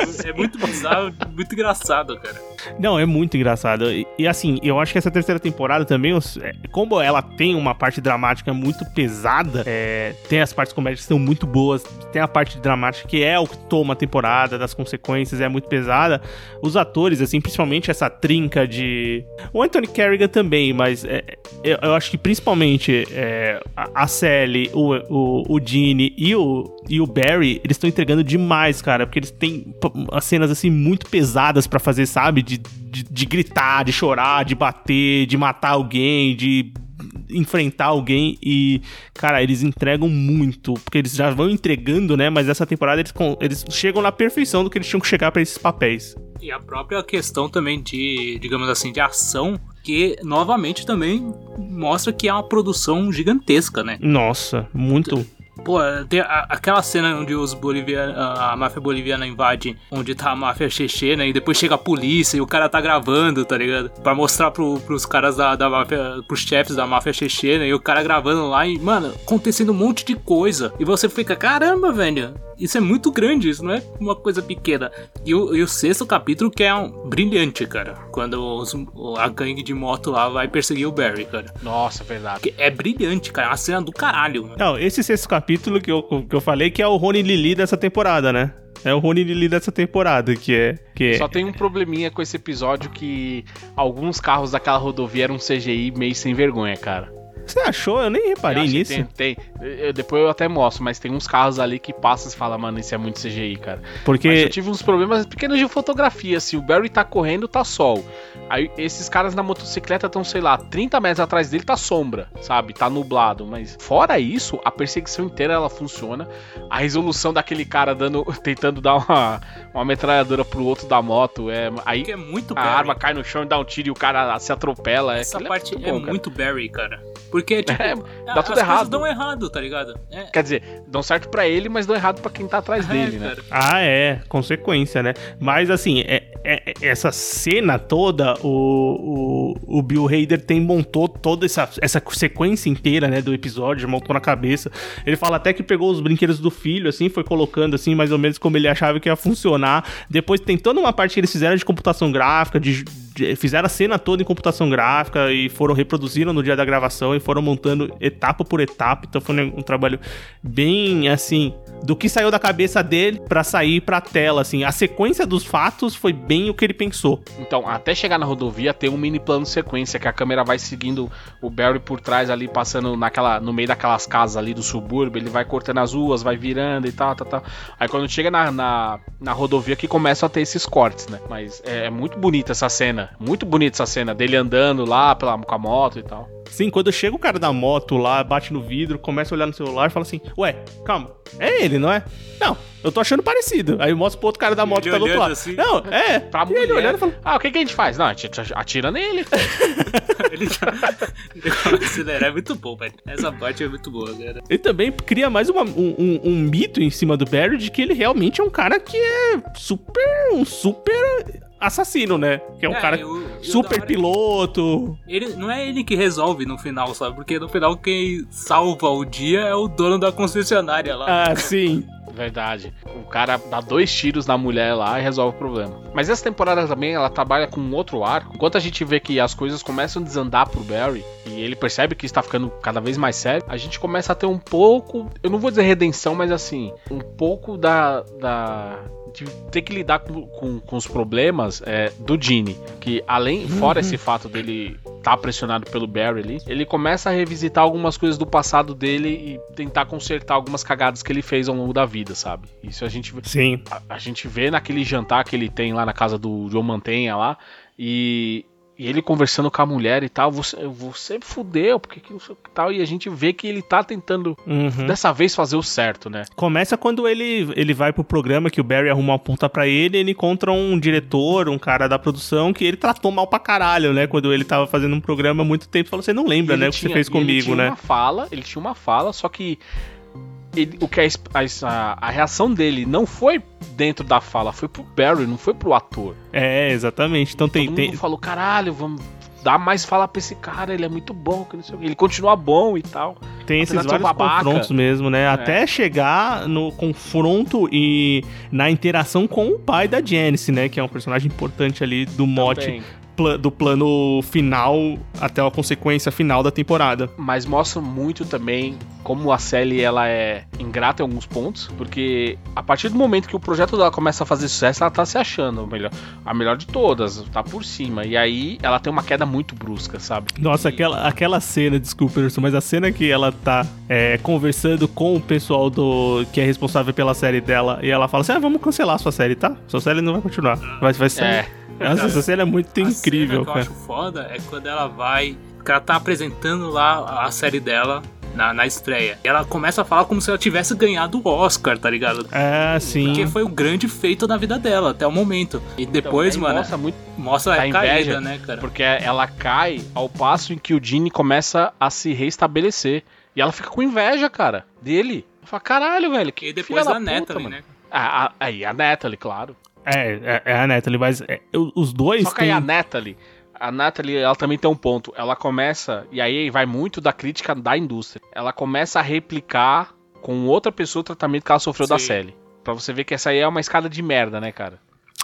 Assim? É muito bizarro, muito engraçado, cara. Não, é muito engraçado. E, e, assim, eu acho que essa terceira temporada também, é, como ela tem uma parte dramática muito pesada, é, tem as partes comédicas que são muito boas, tem a parte dramática que é o que toma a temporada, das consequências, é muito pesada. Os atores, assim, principalmente essa trinca de. O Anthony Carrigan também, mas é, eu, eu acho que principalmente é, a, Sally, o, o, o Gene e o, e o Barry, eles estão entregando demais, cara, porque eles têm as cenas assim muito pesadas para fazer, sabe? De, de, de gritar, de chorar, de bater, de matar alguém, de enfrentar alguém e, cara, eles entregam muito, porque eles já vão entregando, né? Mas essa temporada eles, eles chegam na perfeição do que eles tinham que chegar para esses papéis. E a própria questão também de, digamos assim, de ação, que novamente também mostra que é uma produção gigantesca, né? Nossa, muito. Pô, tem a, aquela cena onde os bolivianos, a, a máfia boliviana invade, onde tá a máfia chechena e depois chega a polícia e o cara tá gravando, tá ligado? Pra mostrar pro, pros caras da, da máfia, pros chefes da máfia chechena e o cara gravando lá e, mano, acontecendo um monte de coisa. E você fica, caramba, velho, isso é muito grande, isso não é uma coisa pequena. E o, e o sexto capítulo que é um, brilhante, cara. Quando os, a gangue de moto lá vai perseguir o Barry, cara. Nossa, verdade. Que é brilhante, cara. É uma cena do caralho. Mano. Não, esse sexto capítulo que eu, que eu falei que é o Rony Lili dessa temporada, né? É o Rony Lili dessa temporada, que é, que é. Só tem um probleminha com esse episódio que alguns carros daquela rodovia eram CGI meio sem vergonha, cara. Você achou? Eu nem reparei eu nisso. Tem, tem. Eu, depois eu até mostro, mas tem uns carros ali que passam e fala, mano, isso é muito CGI, cara. Porque. Mas eu tive uns problemas pequenos de fotografia. Se o Barry tá correndo, tá sol. Aí esses caras na motocicleta estão, sei lá, 30 metros atrás dele tá sombra, sabe? Tá nublado. Mas fora isso, a perseguição inteira ela funciona. A resolução daquele cara dando, tentando dar uma, uma metralhadora pro outro da moto. É, aí é muito a Barry. arma cai no chão e dá um tiro e o cara se atropela. Essa é, parte é, muito, bom, é muito Barry, cara. Porque, tipo, é, dá tudo as errado. dão errado, tá ligado? É. Quer dizer, dão certo para ele, mas dão errado para quem tá atrás É, dele, né? cara. Ah, é, consequência, né? Mas assim, é, é- essa cena toda, o, o, o Bill Hader tem montou toda essa, essa sequência inteira, né, do episódio, montou na cabeça. Ele fala até que pegou os brinquedos do filho, assim, foi colocando assim, mais ou menos como ele achava que ia funcionar. Depois tem toda uma parte que eles fizeram de computação gráfica, de, de- fizeram a cena toda em computação gráfica e foram reproduziram no dia da gravação e foram montando etapa por etapa. Então foi um, trabalho bem assim do que saiu da cabeça dele pra sair pra tela, assim. A sequência dos fatos foi bem o que ele pensou. Então, até chegar na rodovia tem um mini plano sequência que a câmera vai seguindo o Barry por trás ali, passando naquela, no meio daquelas casas ali do subúrbio, ele vai cortando as ruas, vai virando e tal, tal, tal. Aí quando chega na, na, na rodovia que começam a ter esses cortes, né? Mas é, é muito bonita essa cena, muito bonita essa cena dele andando lá pela, com a moto e tal. Sim, quando chega o cara da moto lá, bate no vidro, começa a olhar no celular e fala assim: Ué, calma, é ele, não é? Não, eu tô achando parecido. Aí mostra pro outro cara da moto que tá do outro lado. assim. Não, é. Pra e ele olhando e falando: ah, o que, que a gente faz? Não, a gente atira nele. Ele tá... acelerar é muito bom, velho. Essa parte é muito boa, cara. Ele também cria mais uma- um, um- um mito em cima do Barry de que ele realmente é um cara que é super. um super assassino, né? Que é um É, cara e o- e o super hora- piloto. Ele, não é ele que resolve no final, sabe? Porque no final quem salva o dia é o dono da concessionária lá. Ah, sim. Verdade. O cara dá dois tiros na mulher lá e resolve o problema. Mas essa temporada também ela trabalha com um outro arco. Enquanto a gente vê que as coisas começam a desandar pro Barry e ele percebe que está ficando cada vez mais sério, a gente começa a ter um pouco, eu não vou dizer redenção, mas assim, um pouco da. da ter que lidar com, com, com os problemas é, do Gene. Que além, fora esse fato dele tá pressionado pelo Barry ali, ele começa a revisitar algumas coisas do passado dele e tentar consertar algumas cagadas que ele fez ao longo da vida, sabe? Isso a gente Sim. a, a gente vê naquele jantar que ele tem lá na casa do João Mantenha lá e, e ele conversando com a mulher e tal, você, você fudeu, porque que não sei o que tal, e a gente vê que ele tá tentando Uhum. dessa vez fazer o certo, né? Começa quando ele, ele vai pro programa que o Barry arruma uma ponta pra ele e ele encontra um diretor, um cara da produção que ele tratou mal pra caralho, né? Quando ele tava fazendo um programa há muito tempo, falou: Você não lembra, né? O que você tinha- fez e ele comigo, tinha né? Uma fala, ele tinha uma fala, só que ele- o que a, a, a reação dele não foi dentro da fala, foi pro Barry, não foi pro ator. É, exatamente. Então tem. Todo tem... mundo falou, caralho, vamos dar mais fala pra esse cara, ele é muito bom, que não sei o. Ele continua bom e tal. Tem esses vários babaca. confrontos mesmo, né? Até chegar no confronto e na interação com o pai da Janice, né? Que é um personagem importante ali do mote Também. Pla- do plano final até a consequência final da temporada. Mas mostra muito também como a Sally ela é ingrata em alguns pontos, porque a partir do momento que o projeto dela começa a fazer sucesso, ela tá se achando a melhor, a melhor de todas, tá por cima. E aí ela tem uma queda muito brusca, sabe? Nossa, E- aquela, aquela cena, desculpa, Anderson, mas a cena que ela tá é, conversando com o pessoal do que é responsável pela série dela e ela fala assim: ah, vamos cancelar a sua série, tá? Sua série não vai continuar. Vai, vai ser. É. Nossa, essa cena é muito A incrível, cena que cara. eu acho foda é quando ela vai. Que ela tá apresentando lá a série dela na, na estreia. E ela começa a falar como se ela tivesse ganhado o Oscar, tá ligado? É, sim. Porque foi o grande feito na vida dela até o momento. E depois, Então, mano, Mostra muito mostra a a inveja, caída, né, cara? Porque ela cai ao passo em que o Gene começa a se reestabelecer. E ela fica com inveja, cara, dele. Ela fala, caralho, velho. Que E depois filha da puta, Natalie, mano." né? Ah, a- aí a Natalie, claro. É, é, é a Natalie, mas é, eu- os dois Só que aí têm. a Natalie, a Natalie, ela também tem um ponto. Ela começa, e aí vai muito da crítica da indústria. Ela começa a replicar com outra pessoa o tratamento que ela sofreu da Sim. Sally. Pra você ver que essa aí é uma escada de merda, né, cara?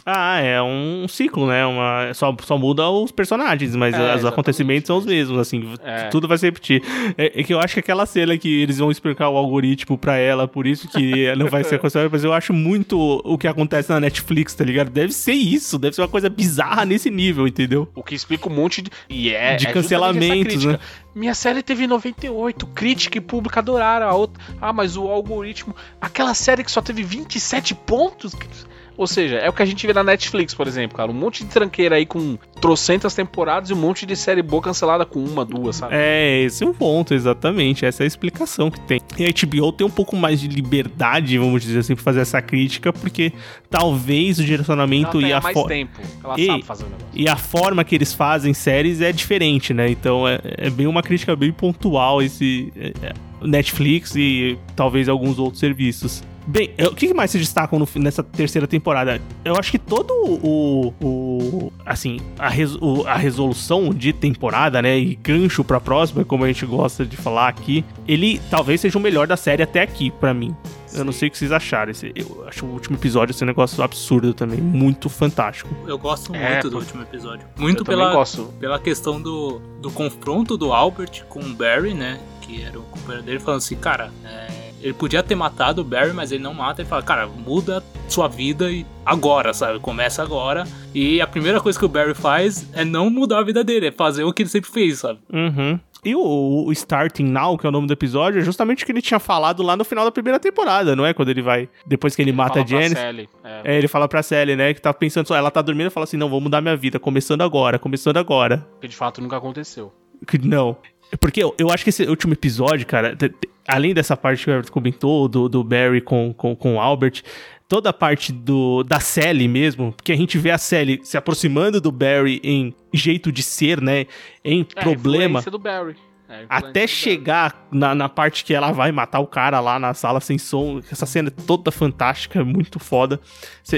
Ah, é um ciclo, né? Uma, só, só muda os personagens, mas É, os exatamente. acontecimentos são os mesmos, assim, É. tudo vai se repetir. É, é que eu acho que aquela cena que eles vão explicar o algoritmo pra ela, por isso que não vai ser acontecido, mas eu acho muito o que acontece na Netflix, tá ligado? Deve ser isso, deve ser uma coisa bizarra nesse nível, entendeu? O que explica um monte de. E é, De é justamente cancelamentos, né? Minha série teve 98, crítica e público adoraram. A outra... Ah, mas o algoritmo. Aquela série que só teve 27 pontos. Ou seja, é o que a gente vê na Netflix, por exemplo, cara. Um monte de tranqueira aí com trocentas temporadas e um monte de série boa cancelada com uma, duas, sabe? É, esse é um ponto, exatamente. Essa é a explicação que tem. E a HBO tem um pouco mais de liberdade, vamos dizer assim, pra fazer essa crítica, porque talvez o direcionamento e a mais fo- tempo. Ela E- o. E a forma que eles fazem séries é diferente, né? Então é, é bem uma crítica bem pontual esse é, é, Netflix e talvez alguns outros serviços. Bem, é, o que mais se destacam no nessa terceira temporada? Eu acho que todo o. o assim, a, res- o- a resolução de temporada, né? E gancho pra próxima, como a gente gosta de falar aqui, ele talvez seja o melhor da série até aqui, pra mim. Eu não sei o que vocês acharam. Esse, eu acho o último episódio esse negócio absurdo também. Muito fantástico. Eu gosto É, muito do pô. último episódio. Muito Eu pela, gosto. pela questão do, do confronto do Albert com o Barry, né? Que era o companheiro dele, falando assim, cara, é, ele podia ter matado o Barry, mas ele não mata. Ele fala, cara, muda sua vida e agora, sabe? Começa agora. E a primeira coisa que o Barry faz é não mudar a vida dele, é fazer o que ele sempre fez, sabe? Uhum. E o, o Starting Now, que é o nome do episódio, é justamente o que ele tinha falado lá no final da primeira temporada, não é? Quando ele vai. Depois que ele mata a Janice. Sally, é. É, ele fala pra Sally, né? Que tá pensando só. Ela tá dormindo e fala assim: não, vou mudar minha vida, começando agora, começando agora. Que de fato nunca aconteceu. Que não. Porque eu, eu acho que esse último episódio, cara, além dessa parte que o Everton comentou, do, do Barry com, com, com o Albert, toda a parte do, da Sally mesmo, porque a gente vê a Sally se aproximando do Barry em jeito de ser, né? Em É, problema. do Barry. É, Até chegar na, na parte que ela vai matar o cara lá na sala sem som. Essa cena é toda fantástica, muito foda.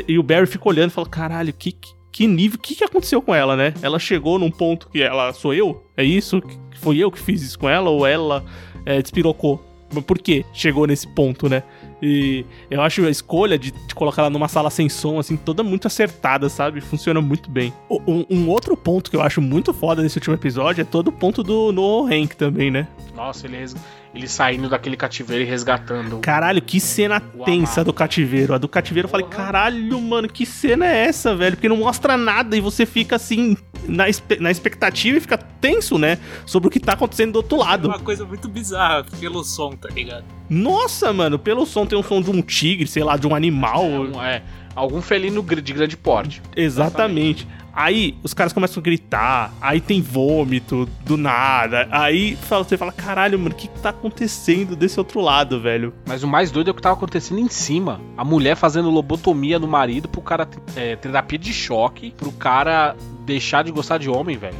E o Barry fica olhando e fala: caralho, que, que- que nível, o que, que aconteceu com ela, né? Ela chegou num ponto que ela. Sou eu? É isso? Foi eu que fiz isso com ela? Ou ela é, despirocou? Por quê? Chegou nesse ponto, né? E eu acho a escolha de, de colocar ela numa sala sem som, assim, toda muito acertada, sabe? Funciona muito bem. Um, um outro ponto que eu acho muito foda nesse último episódio é todo o ponto do Noah Hank também, né? Nossa, ele, res- ele saindo daquele cativeiro e resgatando. Caralho, que cena tensa do cativeiro. A do cativeiro eu falei, caralho, mano, que cena é essa, velho? Porque não mostra nada e você fica assim, na, na expectativa e fica tenso, né? Sobre o que tá acontecendo do outro É lado. uma coisa muito bizarra pelo som, tá ligado? Nossa, mano, pelo som tem um som de um tigre, sei lá, de um animal. É, um- é, algum felino de grande porte. Exatamente. Aí os caras começam a gritar, aí tem vômito do nada. Aí você fala, caralho, mano, o que, que tá acontecendo desse outro lado, velho? Mas o mais doido é o que tava acontecendo em cima. A mulher fazendo lobotomia no marido pro cara é, terapia de choque, pro cara deixar de gostar de homem, velho.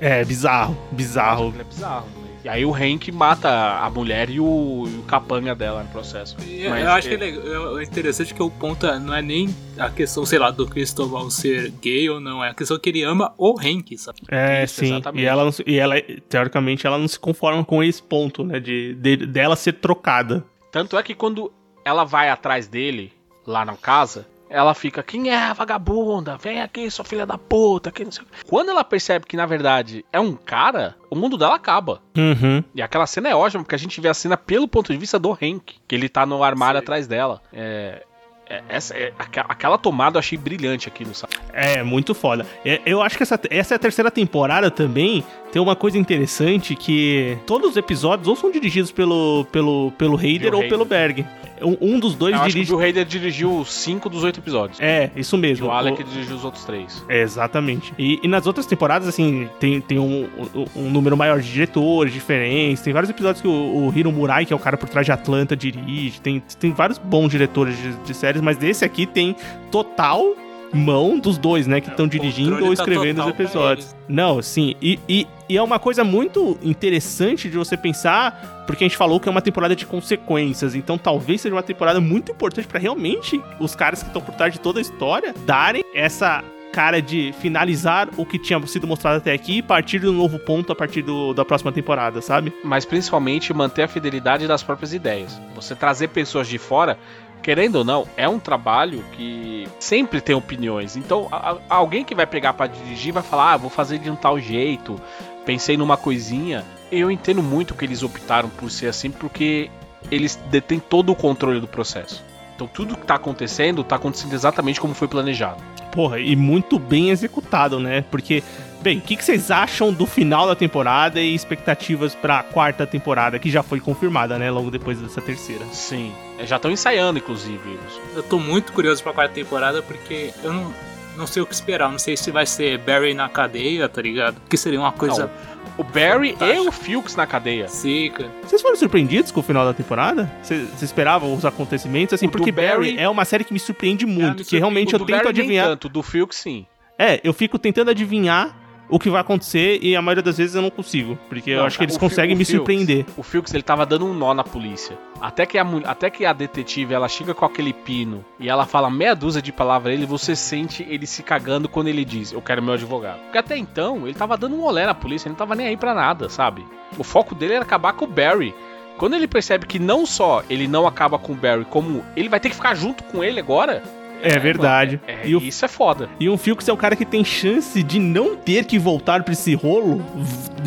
É, bizarro, bizarro. É bizarro. E aí o Hank mata a mulher e o, e o capanga dela no processo. Eu, Mas, eu acho é- que é, legal- é interessante que o ponto é- não é nem a questão, sei lá, do Cristóbal ser gay ou não, é a questão que ele ama o Hank, sabe? É, Isso, sim. exatamente. E ela, não se- e ela, teoricamente, ela não se conforma com esse ponto, né? De, de- dela ser trocada. Tanto é que quando ela vai atrás dele, lá na casa, ela fica, quem é a vagabunda? Vem aqui, sua filha da puta. Que não sei o quê." Quando ela percebe que, na verdade, é um cara, o mundo dela acaba. Uhum. E aquela cena é ótima, porque a gente vê a cena pelo ponto de vista do Hank, que ele tá no armário Sim. atrás dela. É, é- essa, é- aquela tomada eu achei brilhante aqui no sabe? É, muito foda. É, Eu acho que essa, essa é a terceira temporada também. Tem uma coisa interessante que todos os episódios ou são dirigidos pelo, pelo, pelo Hader ou pelo Berg. Um, um dos dois Eu acho que o dirige. Bill Hader dirigiu cinco dos oito episódios. É, isso E mesmo. o Alec O- dirigiu os outros três. É, exatamente. E, e nas outras temporadas, assim, tem, tem um, um- um número maior de diretores diferentes. Tem vários episódios que o, o Hiro Murai, que é o cara por trás de Atlanta, dirige. Tem, tem vários bons diretores de, de séries, mas desse aqui tem total mão dos dois, né? Que estão dirigindo controle ou tá escrevendo os total pra episódios. Não, sim. E, e, e é uma coisa muito interessante de você pensar, porque a gente falou que é uma temporada de consequências. Então talvez seja uma temporada muito importante pra realmente os caras que estão por trás de toda a história darem essa cara de finalizar o que tinha sido mostrado até aqui e partir de um novo ponto a partir do- da próxima temporada, sabe? Mas principalmente manter a fidelidade das próprias ideias. Você trazer pessoas de fora, querendo ou não, é um trabalho que sempre tem opiniões. Então, a- a- alguém que vai pegar pra dirigir vai falar: ah, vou fazer de um tal jeito, pensei numa coisinha. Eu entendo muito que eles optaram por ser assim, porque eles detêm todo o controle do processo. Então, tudo que tá acontecendo, tá acontecendo exatamente como foi planejado. Porra, e muito bem executado, né? Porque, bem, o que, que vocês acham do final da temporada e expectativas pra quarta temporada, que já foi confirmada, né? Logo depois dessa terceira. Sim. Já estão ensaiando, inclusive. Eu tô muito curioso pra quarta temporada porque eu não, não sei o que esperar. Não sei se vai ser Barry na cadeia, tá ligado? Que seria uma coisa. O Barry e Fantástico. o Fuchs na cadeia. Seca. Vocês foram surpreendidos com o final da temporada? Vocês esperavam os acontecimentos? Assim, O porque Barry é uma série que me surpreende muito. me que realmente O eu do tento Barry nem adivinhar. tanto, do Fuchs sim. É, eu fico tentando adivinhar o que vai acontecer e a maioria das vezes eu não consigo. Porque eu Não, acho que eles conseguem me Fields- surpreender. O Fuchs ele tava dando um nó na polícia. Até que, a, até que a detetive ela chega com aquele pino e ela fala meia dúzia de palavras ele, você sente ele se cagando quando ele diz: Eu quero meu advogado. Porque até então ele tava dando um olé na polícia, ele não tava nem aí pra nada, sabe? O foco dele era acabar com o Barry. Quando ele percebe que não só ele não acaba com o Barry, como ele vai ter que ficar junto com ele agora. É verdade. É, E o Isso é foda. E um Fuchs é um cara que tem chance de não ter que voltar pra esse rolo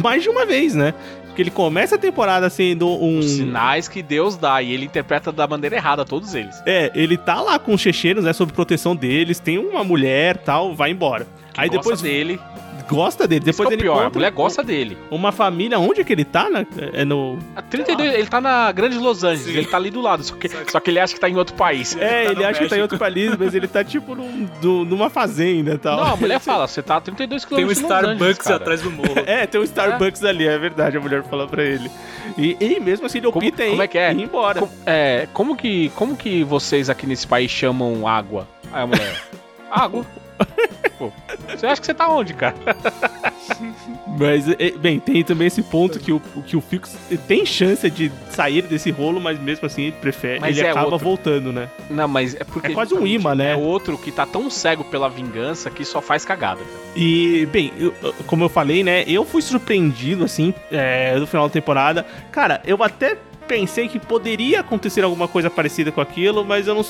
mais de uma vez, né? Porque ele começa a temporada sendo um. Os sinais que Deus dá e ele interpreta da maneira errada todos eles. É, ele tá lá com os checheiros, né? Sob proteção deles, tem uma mulher tal, vai embora. Que Aí depois dele. Gosta dele. Depois Isso é ele o pior, a mulher gosta dele. uma família. Onde é que ele tá? Né? É no. A 32, ele tá na Grande Los Angeles, Sim. ele tá ali do lado, só que, só que ele acha que tá em outro país. É, tá ele acha que tá em México. outro país, mas ele tá tipo num, do- numa fazenda e tal. Não, a mulher fala, você tá a 32 km Tem um de Los Angeles, Starbucks cara. atrás do morro. É, tem um Starbucks ali, é verdade, a mulher fala pra ele. E, e mesmo assim ele Como- opta em como é que é? ir embora. Com- é, como que, como que vocês aqui nesse país chamam água? Aí a mulher, água? Pô, você acha que você tá onde, cara? Mas, é, bem, tem também esse ponto que o, que o Fix tem chance de sair desse rolo, mas mesmo assim ele prefere, Mas ele é acaba outro. voltando, né? Não, mas é porque... É quase um imã, né? É outro que tá tão cego pela vingança que só faz cagada. E, bem, eu- como eu falei, né, eu fui surpreendido, assim, é, no final da temporada. Cara, eu até pensei que poderia acontecer alguma coisa parecida com aquilo, mas eu não,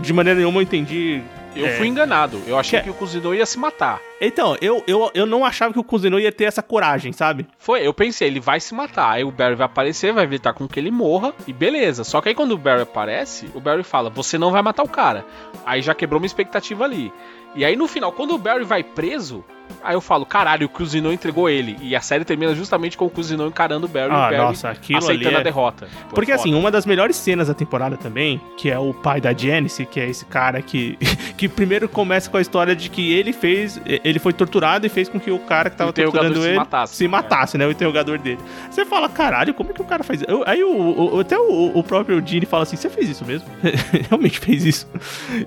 de maneira nenhuma eu entendi Eu É. fui enganado, eu achei Que- que o cozinhor ia se matar. Então, eu, eu, eu não achava que o Kuzenor ia ter essa coragem, sabe? Foi, eu pensei, ele vai se matar. Aí o Barry vai aparecer, vai evitar com que ele morra e beleza. Só que aí quando o Barry aparece, o Barry fala: Você não vai matar o cara. Aí já quebrou uma expectativa ali. E aí no final, quando o Barry vai preso, aí eu falo: Caralho, o Kuzinô entregou ele. E a série termina justamente com o Kuzinô encarando o Barry e Ah, o Barry nossa, aquilo ali aceitando é- a derrota. Pô, Porque é assim, uma das melhores cenas da temporada também, que é o pai da Janice, que é esse cara que que primeiro começa com a história de que ele fez, ele foi torturado e fez com que o cara que tava torturando se ele matasse. se matasse, né, o interrogador dele. Você fala, caralho, como é que o cara faz isso? Eu- Aí o, o- até o, o próprio Gene fala assim, você fez isso mesmo? Realmente fez isso.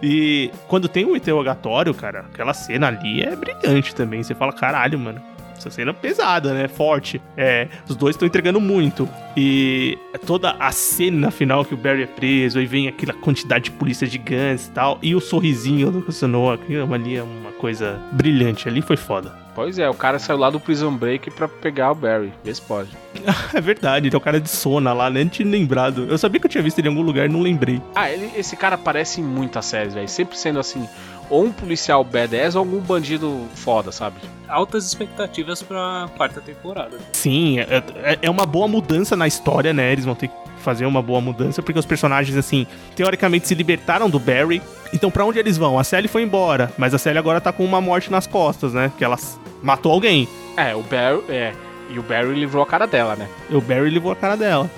E quando tem o interrogatório, cara, aquela cena ali é brilhante também. Você fala, caralho, mano. Essa cena é pesada, né? Forte. É, os dois estão entregando muito. E toda a cena final que o Barry é preso, aí vem aquela quantidade de polícia gigantes e tal. E o sorrisinho do Kusunoa, aquilo ali é uma coisa brilhante. Ali foi foda. Pois é, o cara saiu lá do Prison Break pra pegar o Barry. Vê se pode. é verdade, ele é o cara de Sona lá, né? Nem tinha lembrado. Eu sabia que eu tinha visto ele em algum lugar e não lembrei. Ah, ele, esse cara aparece em muitas séries, velho. Sempre sendo assim, ou um policial badass ou algum bandido foda, sabe? Altas expectativas pra quarta temporada. Sim, é, é, é uma boa mudança na história, né? Eles vão ter que fazer uma boa mudança, porque os personagens, assim, teoricamente se libertaram do Barry. Então, para onde eles vão? A Sally foi embora, mas a Sally agora tá com uma morte nas costas, né? Que ela matou alguém. É, o Barry. É, e o Barry livrou a cara dela, né? O Barry livrou a cara dela.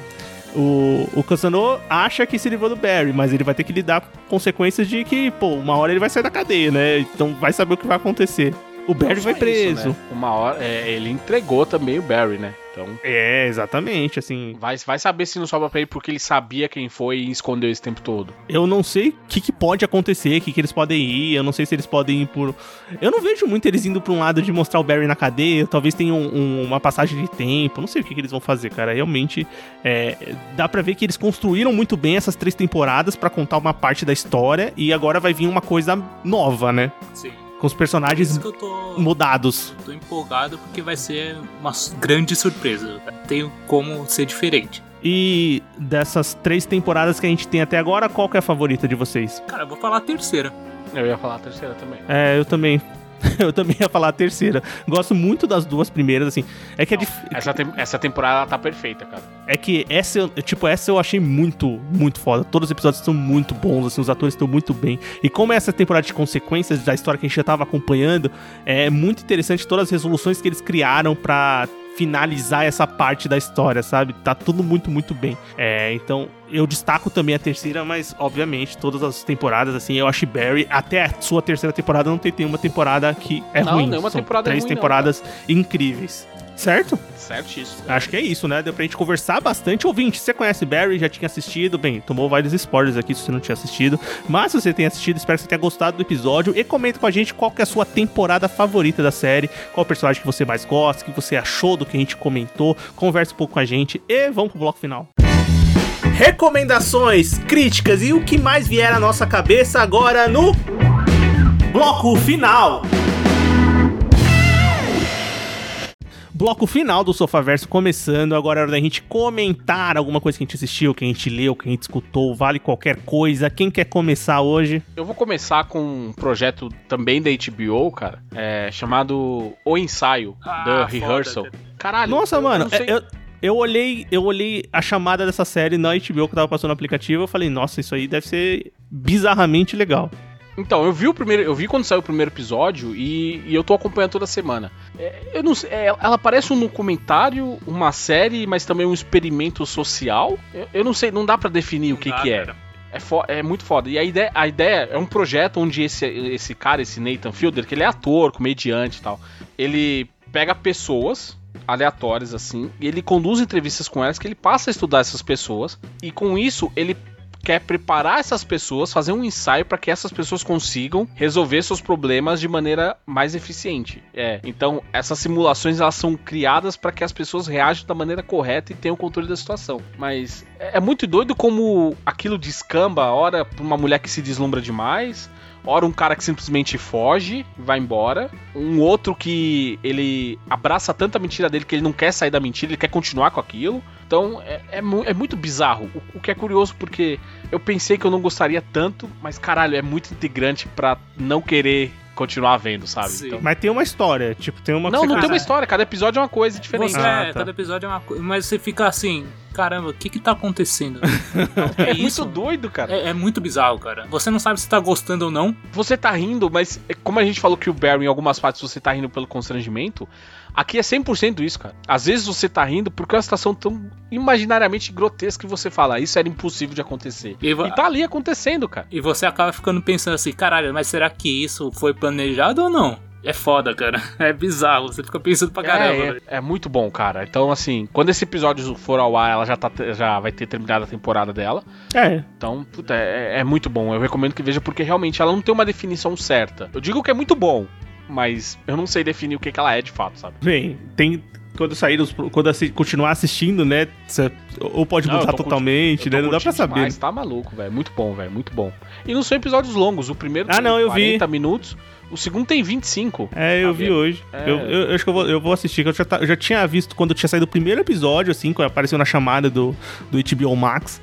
O, o Cassano acha que se livrou do Barry, mas ele vai ter que lidar com consequências de que, pô, uma hora ele vai sair da cadeia, né? Então vai saber o que vai acontecer. O Barry vai preso. Isso, né? Uma hora, é, ele entregou também o Barry, né? Então. É, exatamente, assim. Vai, vai saber se não sobra pra ele porque ele sabia quem foi e escondeu esse tempo todo. Eu não sei o que, que, pode acontecer, o que, que eles podem ir. Eu não sei se eles podem ir por. Eu não vejo muito eles indo pra um lado de mostrar o Barry na cadeia. Talvez tenha um, um, uma passagem de tempo. Não sei o que, que eles vão fazer, cara. Realmente, é, dá pra ver que eles construíram muito bem essas três temporadas para contar uma parte da história. E agora vai vir uma coisa nova, né? Sim com os personagens tô, mudados. Tô empolgado porque vai ser uma grande surpresa. Tem como ser diferente. E dessas três temporadas que a gente tem até agora, qual que é a favorita de vocês? Cara, eu vou falar a terceira. Eu ia falar a terceira também. É, eu também. eu também ia falar a terceira. Gosto muito das duas primeiras, assim. É que é dif... essa, te essa temporada tá perfeita, cara. É que essa, tipo, essa eu achei muito, muito foda. Todos os episódios são muito bons, assim, os atores estão muito bem. E como essa temporada de consequências da história que a gente já tava acompanhando, é muito interessante todas as resoluções que eles criaram para finalizar essa parte da história, sabe? Tá tudo muito, muito bem. É, então, eu destaco também a terceira, mas obviamente todas as temporadas, assim, eu acho Barry, até a sua terceira temporada não tem nenhuma temporada que é não, ruim. Não, uma São temporada três ruim, temporadas não, incríveis. Certo? Certíssimo. Acho que é isso, né? Deu pra gente conversar bastante. Ouvinte, você conhece Barry, já tinha assistido. Bem, tomou vários spoilers aqui se você não tinha assistido. Mas se você tem assistido, espero que você tenha gostado do episódio. E comenta com a gente qual que é a sua temporada favorita da série. Qual o personagem que você mais gosta, que você achou do que a gente comentou. Converse um pouco com a gente e vamos pro bloco final. Recomendações, críticas e o que mais vier à nossa cabeça agora no bloco final. Bloco final do Sofaverso começando. Agora é hora da gente comentar alguma coisa que a gente assistiu, que a gente leu, que a gente escutou, vale qualquer coisa. Quem quer começar hoje? Eu vou começar com um projeto também da HBO, cara, é, chamado O Ensaio, ah, The Rehearsal. Foda. Caralho. Nossa, mano, é, eu, eu olhei, eu olhei a chamada dessa série na HBO que tava passando no aplicativo, eu falei, nossa, isso aí deve ser bizarramente legal. Então, eu vi o primeiro, eu vi quando saiu o primeiro episódio e, e eu tô acompanhando toda semana. É, eu não sei, é, ela parece um documentário, uma série, mas também um experimento social. Eu, eu não sei, não dá para definir o que que é. É, é, muito foda. E a ideia, a ideia é um projeto onde esse, esse cara, esse Nathan Fielder, que ele é ator, comediante e tal, ele pega pessoas aleatórias assim, e ele conduz entrevistas com elas, que ele passa a estudar essas pessoas, e com isso ele quer preparar essas pessoas, fazer um ensaio para que essas pessoas consigam resolver seus problemas de maneira mais eficiente. É, então essas simulações elas são criadas para que as pessoas reajam da maneira correta e tenham controle da situação. Mas é, é muito doido como aquilo descamba, ora para uma mulher que se deslumbra demais, Ora, um cara que simplesmente foge, vai embora. Um outro que ele abraça tanta mentira dele que ele não quer sair da mentira, ele quer continuar com aquilo. Então é, é, é muito bizarro. O, o, que é curioso porque eu pensei que eu não gostaria tanto, mas caralho, é muito integrante para não querer continuar vendo, sabe? Então... Mas tem uma história, tipo, tem uma. Não, não tem uma história, cada episódio é uma coisa diferente. Você, ah, é, tá. cada episódio é uma coisa. Mas você fica assim, caramba, o que que tá acontecendo? é, é muito doido, cara. É, é, muito bizarro, cara. Você não sabe se tá gostando ou não. Você tá rindo, mas é como a gente falou que o Barry, em algumas partes, você tá rindo pelo constrangimento. Aqui é 100% isso, cara. Às vezes você tá rindo porque é uma situação tão imaginariamente grotesca que você fala, isso era impossível de acontecer. E, e tá ali acontecendo, cara. E você acaba ficando pensando assim, caralho, mas será que isso foi planejado ou não? É foda, cara. É bizarro. Você fica pensando pra caramba. É, é, é, muito bom, cara. Então, assim, quando esse episódio for ao ar, ela já, tá, já vai ter terminado a temporada dela. É. Então, puta, é, é muito bom. Eu recomendo que veja porque realmente ela não tem uma definição certa. Eu digo que é muito bom, mas eu não sei definir o que, que ela é de fato, sabe? Bem, tem quando sair, quando assi- continuar assistindo, né? Ou pode mudar totalmente, né? Não dá pra saber. demais, tá maluco, velho. Muito bom, velho. Muito bom. E não são episódios longos. O primeiro Ah, tem não, eu vi. 40 minutos. O segundo tem 25. É, eu Tá vi vendo? hoje. É. Eu, eu- eu acho que eu vou, eu vou assistir, que eu já, tá- eu já tinha visto quando tinha saído o primeiro episódio, assim, quando apareceu na chamada do, do HBO Max.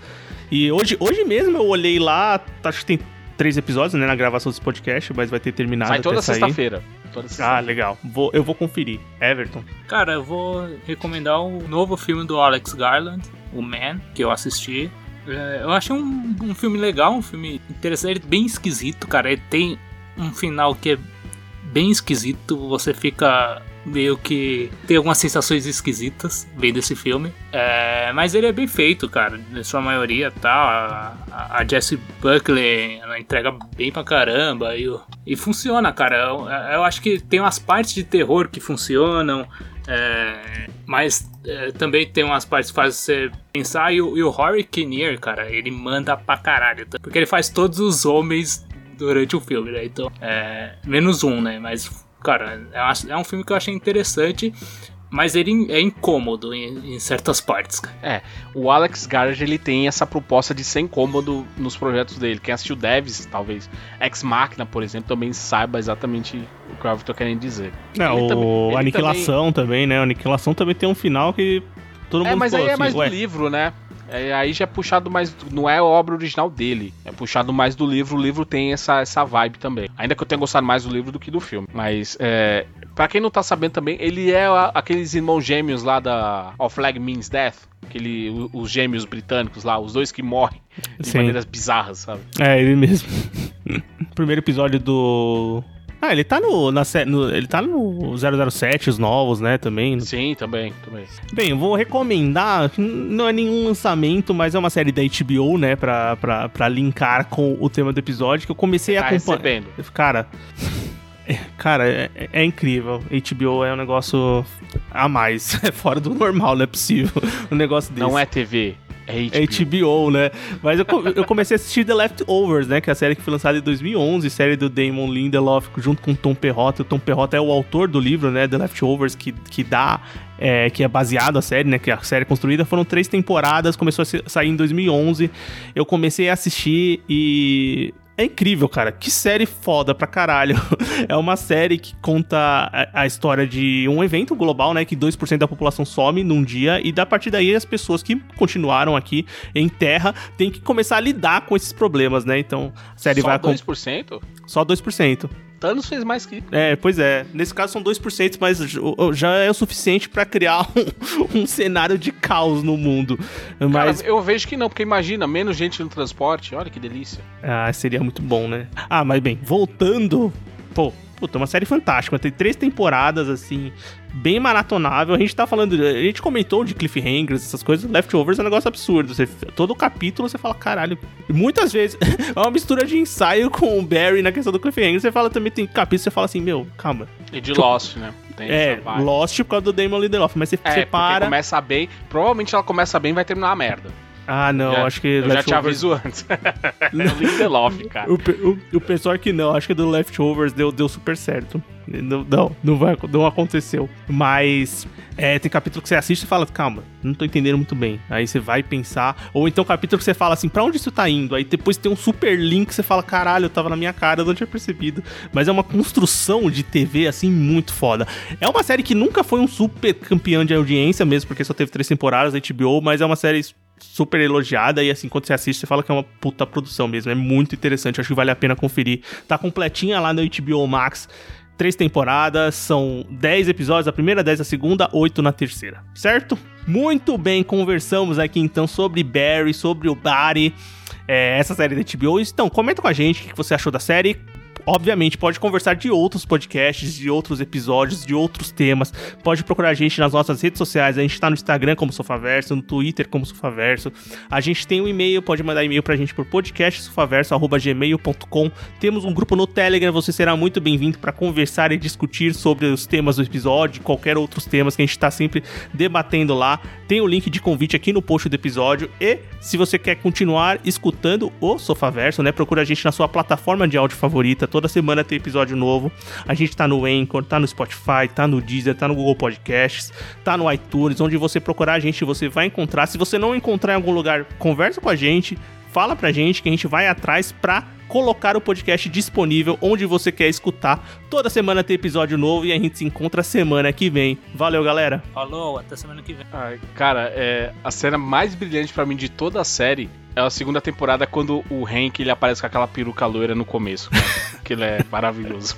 E hoje, hoje mesmo eu olhei lá, acho que tem três episódios, né, na gravação desse podcast, mas vai ter terminado Sai toda até sair. sexta-feira. Toda Ah, sexta legal. Vou, eu vou conferir. Everton. Cara, eu vou recomendar o novo filme do Alex Garland, o Man, que eu assisti. É, Eu achei um, um filme legal, um filme interessante, é bem esquisito, cara. Ele tem um final que é bem esquisito, você fica meio que tem algumas sensações esquisitas vendo esse filme. É, mas ele é bem feito, cara, na sua maioria, tá? A, a Jessie Buckley, ela entrega bem pra caramba e, e funciona, cara. Eu, eu acho que tem umas partes de terror que funcionam. é, mas é, também tem umas partes que fazem você pensar. E o, e o Rory Kinnear, cara, ele manda pra caralho. tá? Porque ele faz todos os homens durante o filme, né? Então, é, menos um, né? Mas, cara, é uma- é um filme que eu achei interessante. Mas ele é incômodo em, em certas partes, cara. É, o Alex Garrett ele tem essa proposta de ser incômodo nos projetos dele. Quem assistiu Devs, talvez Ex Machina, por exemplo, também saiba exatamente o que eu tô querendo dizer. Não, Ele o também- Aniquilação também, né? O Aniquilação também tem um final que todo É, mundo mas falou aí é assim, mais ué, do livro, né? É, aí já é puxado mais. Não é a obra original dele. É puxado mais do livro. O livro tem essa, essa vibe também. Ainda que eu tenha gostado mais do livro do que do filme. Mas, é, pra quem não tá sabendo também, ele é a- aqueles irmãos gêmeos lá da All Flag Means Death. Aquele, o- os gêmeos britânicos lá, os dois que morrem de Sim. maneiras bizarras, sabe? É, ele mesmo. Primeiro episódio do. Ah, ele tá no, na, no. Ele tá no 007, os novos, né? Também. Sim, também, também. Bem, eu vou recomendar. Não é nenhum lançamento, mas é uma série da HBO, né? Pra, pra, pra linkar com o tema do episódio. Que eu comecei a Tá acompanhar. recebendo. Cara. é- Cara, é, é incrível. HBO é um negócio a mais. É fora do normal, não é possível. Um negócio desse. Não é TV, HBO. É HBO, né? Mas eu, eu comecei a assistir The Leftovers, né? Que é a série que foi lançada em 2011, série do Damon Lindelof junto com Tom Perrotta. O Tom Perrotta é o autor do livro, né? The Leftovers, que, que dá... é, que é baseado a série, né? Que a série é construída. Foram três temporadas, começou a sair em 2011. Eu comecei a assistir e... É incrível, cara. Que série foda pra caralho. É uma série que conta a, a história de um evento global, né? Que 2% da população some num dia e da partir daí as pessoas que continuaram aqui em terra têm que começar a lidar com esses problemas, né? Então a série Só vai acom- 2%? só 2%. Thanos fez mais que. É, pois é. Nesse caso são 2%, mas já é o suficiente pra criar um, um cenário de caos no mundo. Mas Cara, eu vejo que não, porque imagina, menos gente no transporte, olha que delícia. Ah, seria muito bom, né? Ah, mas bem, voltando. Pô, puta, uma série fantástica. Tem três temporadas, assim, bem maratonável. A gente tá falando. A gente comentou de cliffhangers, essas coisas. Leftovers é um negócio absurdo. Você, todo capítulo você fala, caralho. E muitas vezes é uma mistura de ensaio com o Barry na questão do cliffhanger. Você fala também, tem capítulo você fala assim, meu, calma. E de Lost, né? Tem É. Lost por causa do Damon Lindelof. Mas você É, separa. começa bem. Provavelmente ela começa bem e vai terminar a merda. Ah, não, Já- acho que. Eu já te aviso antes. é o Lindelof, cara. O, o, o pessoal que não, acho que do Leftovers deu, deu super certo. Não, não, não, vai, não aconteceu. Mas é, tem capítulo que você assiste e fala, calma, não tô entendendo muito bem. Aí você vai pensar. Ou então capítulo que você fala assim, pra onde isso tá indo? Aí depois tem um super link que você fala, caralho, eu tava na minha cara, eu não tinha percebido. Mas é uma construção de TV, assim, muito foda. É uma série que nunca foi um super campeão de audiência mesmo, porque só teve três temporadas da HBO, mas é uma série super elogiada e assim, quando você assiste, você fala que é uma puta produção mesmo. É muito interessante, acho que vale a pena conferir. Tá completinha lá no HBO Max. Três temporadas, são 10 episódios, a primeira, 10 a segunda, 8 na terceira, certo? Muito bem, conversamos aqui então sobre Barry, sobre o Barry, é, essa série da HBO. Então, comenta com a gente o que você achou da série. Obviamente, pode conversar de outros podcasts, de outros episódios, de outros temas. Pode procurar a gente nas nossas redes sociais. A gente tá no Instagram como Sofaverso, no Twitter como Sofaverso. A gente tem um e-mail, pode mandar e-mail pra gente por podcastsofaverso.gmail.com. Temos um grupo no Telegram, você será muito bem-vindo para conversar e discutir sobre os temas do episódio, qualquer outros temas que a gente tá sempre debatendo lá. Tem o link de convite aqui no post do episódio. E se você quer continuar escutando o Sofaverso, né? Procura a gente na sua plataforma de áudio favorita Toda semana tem episódio novo. A gente tá no Anchor, tá no Spotify, tá no Deezer, tá no Google Podcasts, tá no iTunes, onde você procurar a gente, você vai encontrar. Se você não encontrar em algum lugar, conversa com a gente, fala pra gente que a gente vai atrás pra colocar o podcast disponível onde você quer escutar. Toda semana tem episódio novo e a gente se encontra semana que vem. Valeu, galera. Falou, até semana que vem. Ai, cara, é, a cena mais brilhante pra mim de toda a série é a segunda temporada quando o Hank ele aparece com aquela peruca loira no começo, cara. que ele é maravilhoso.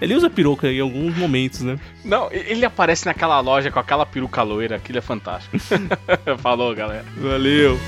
Ele usa peruca em alguns momentos, né? Não, ele aparece naquela loja com aquela peruca loira, aquilo é fantástico. Falou, galera. Valeu.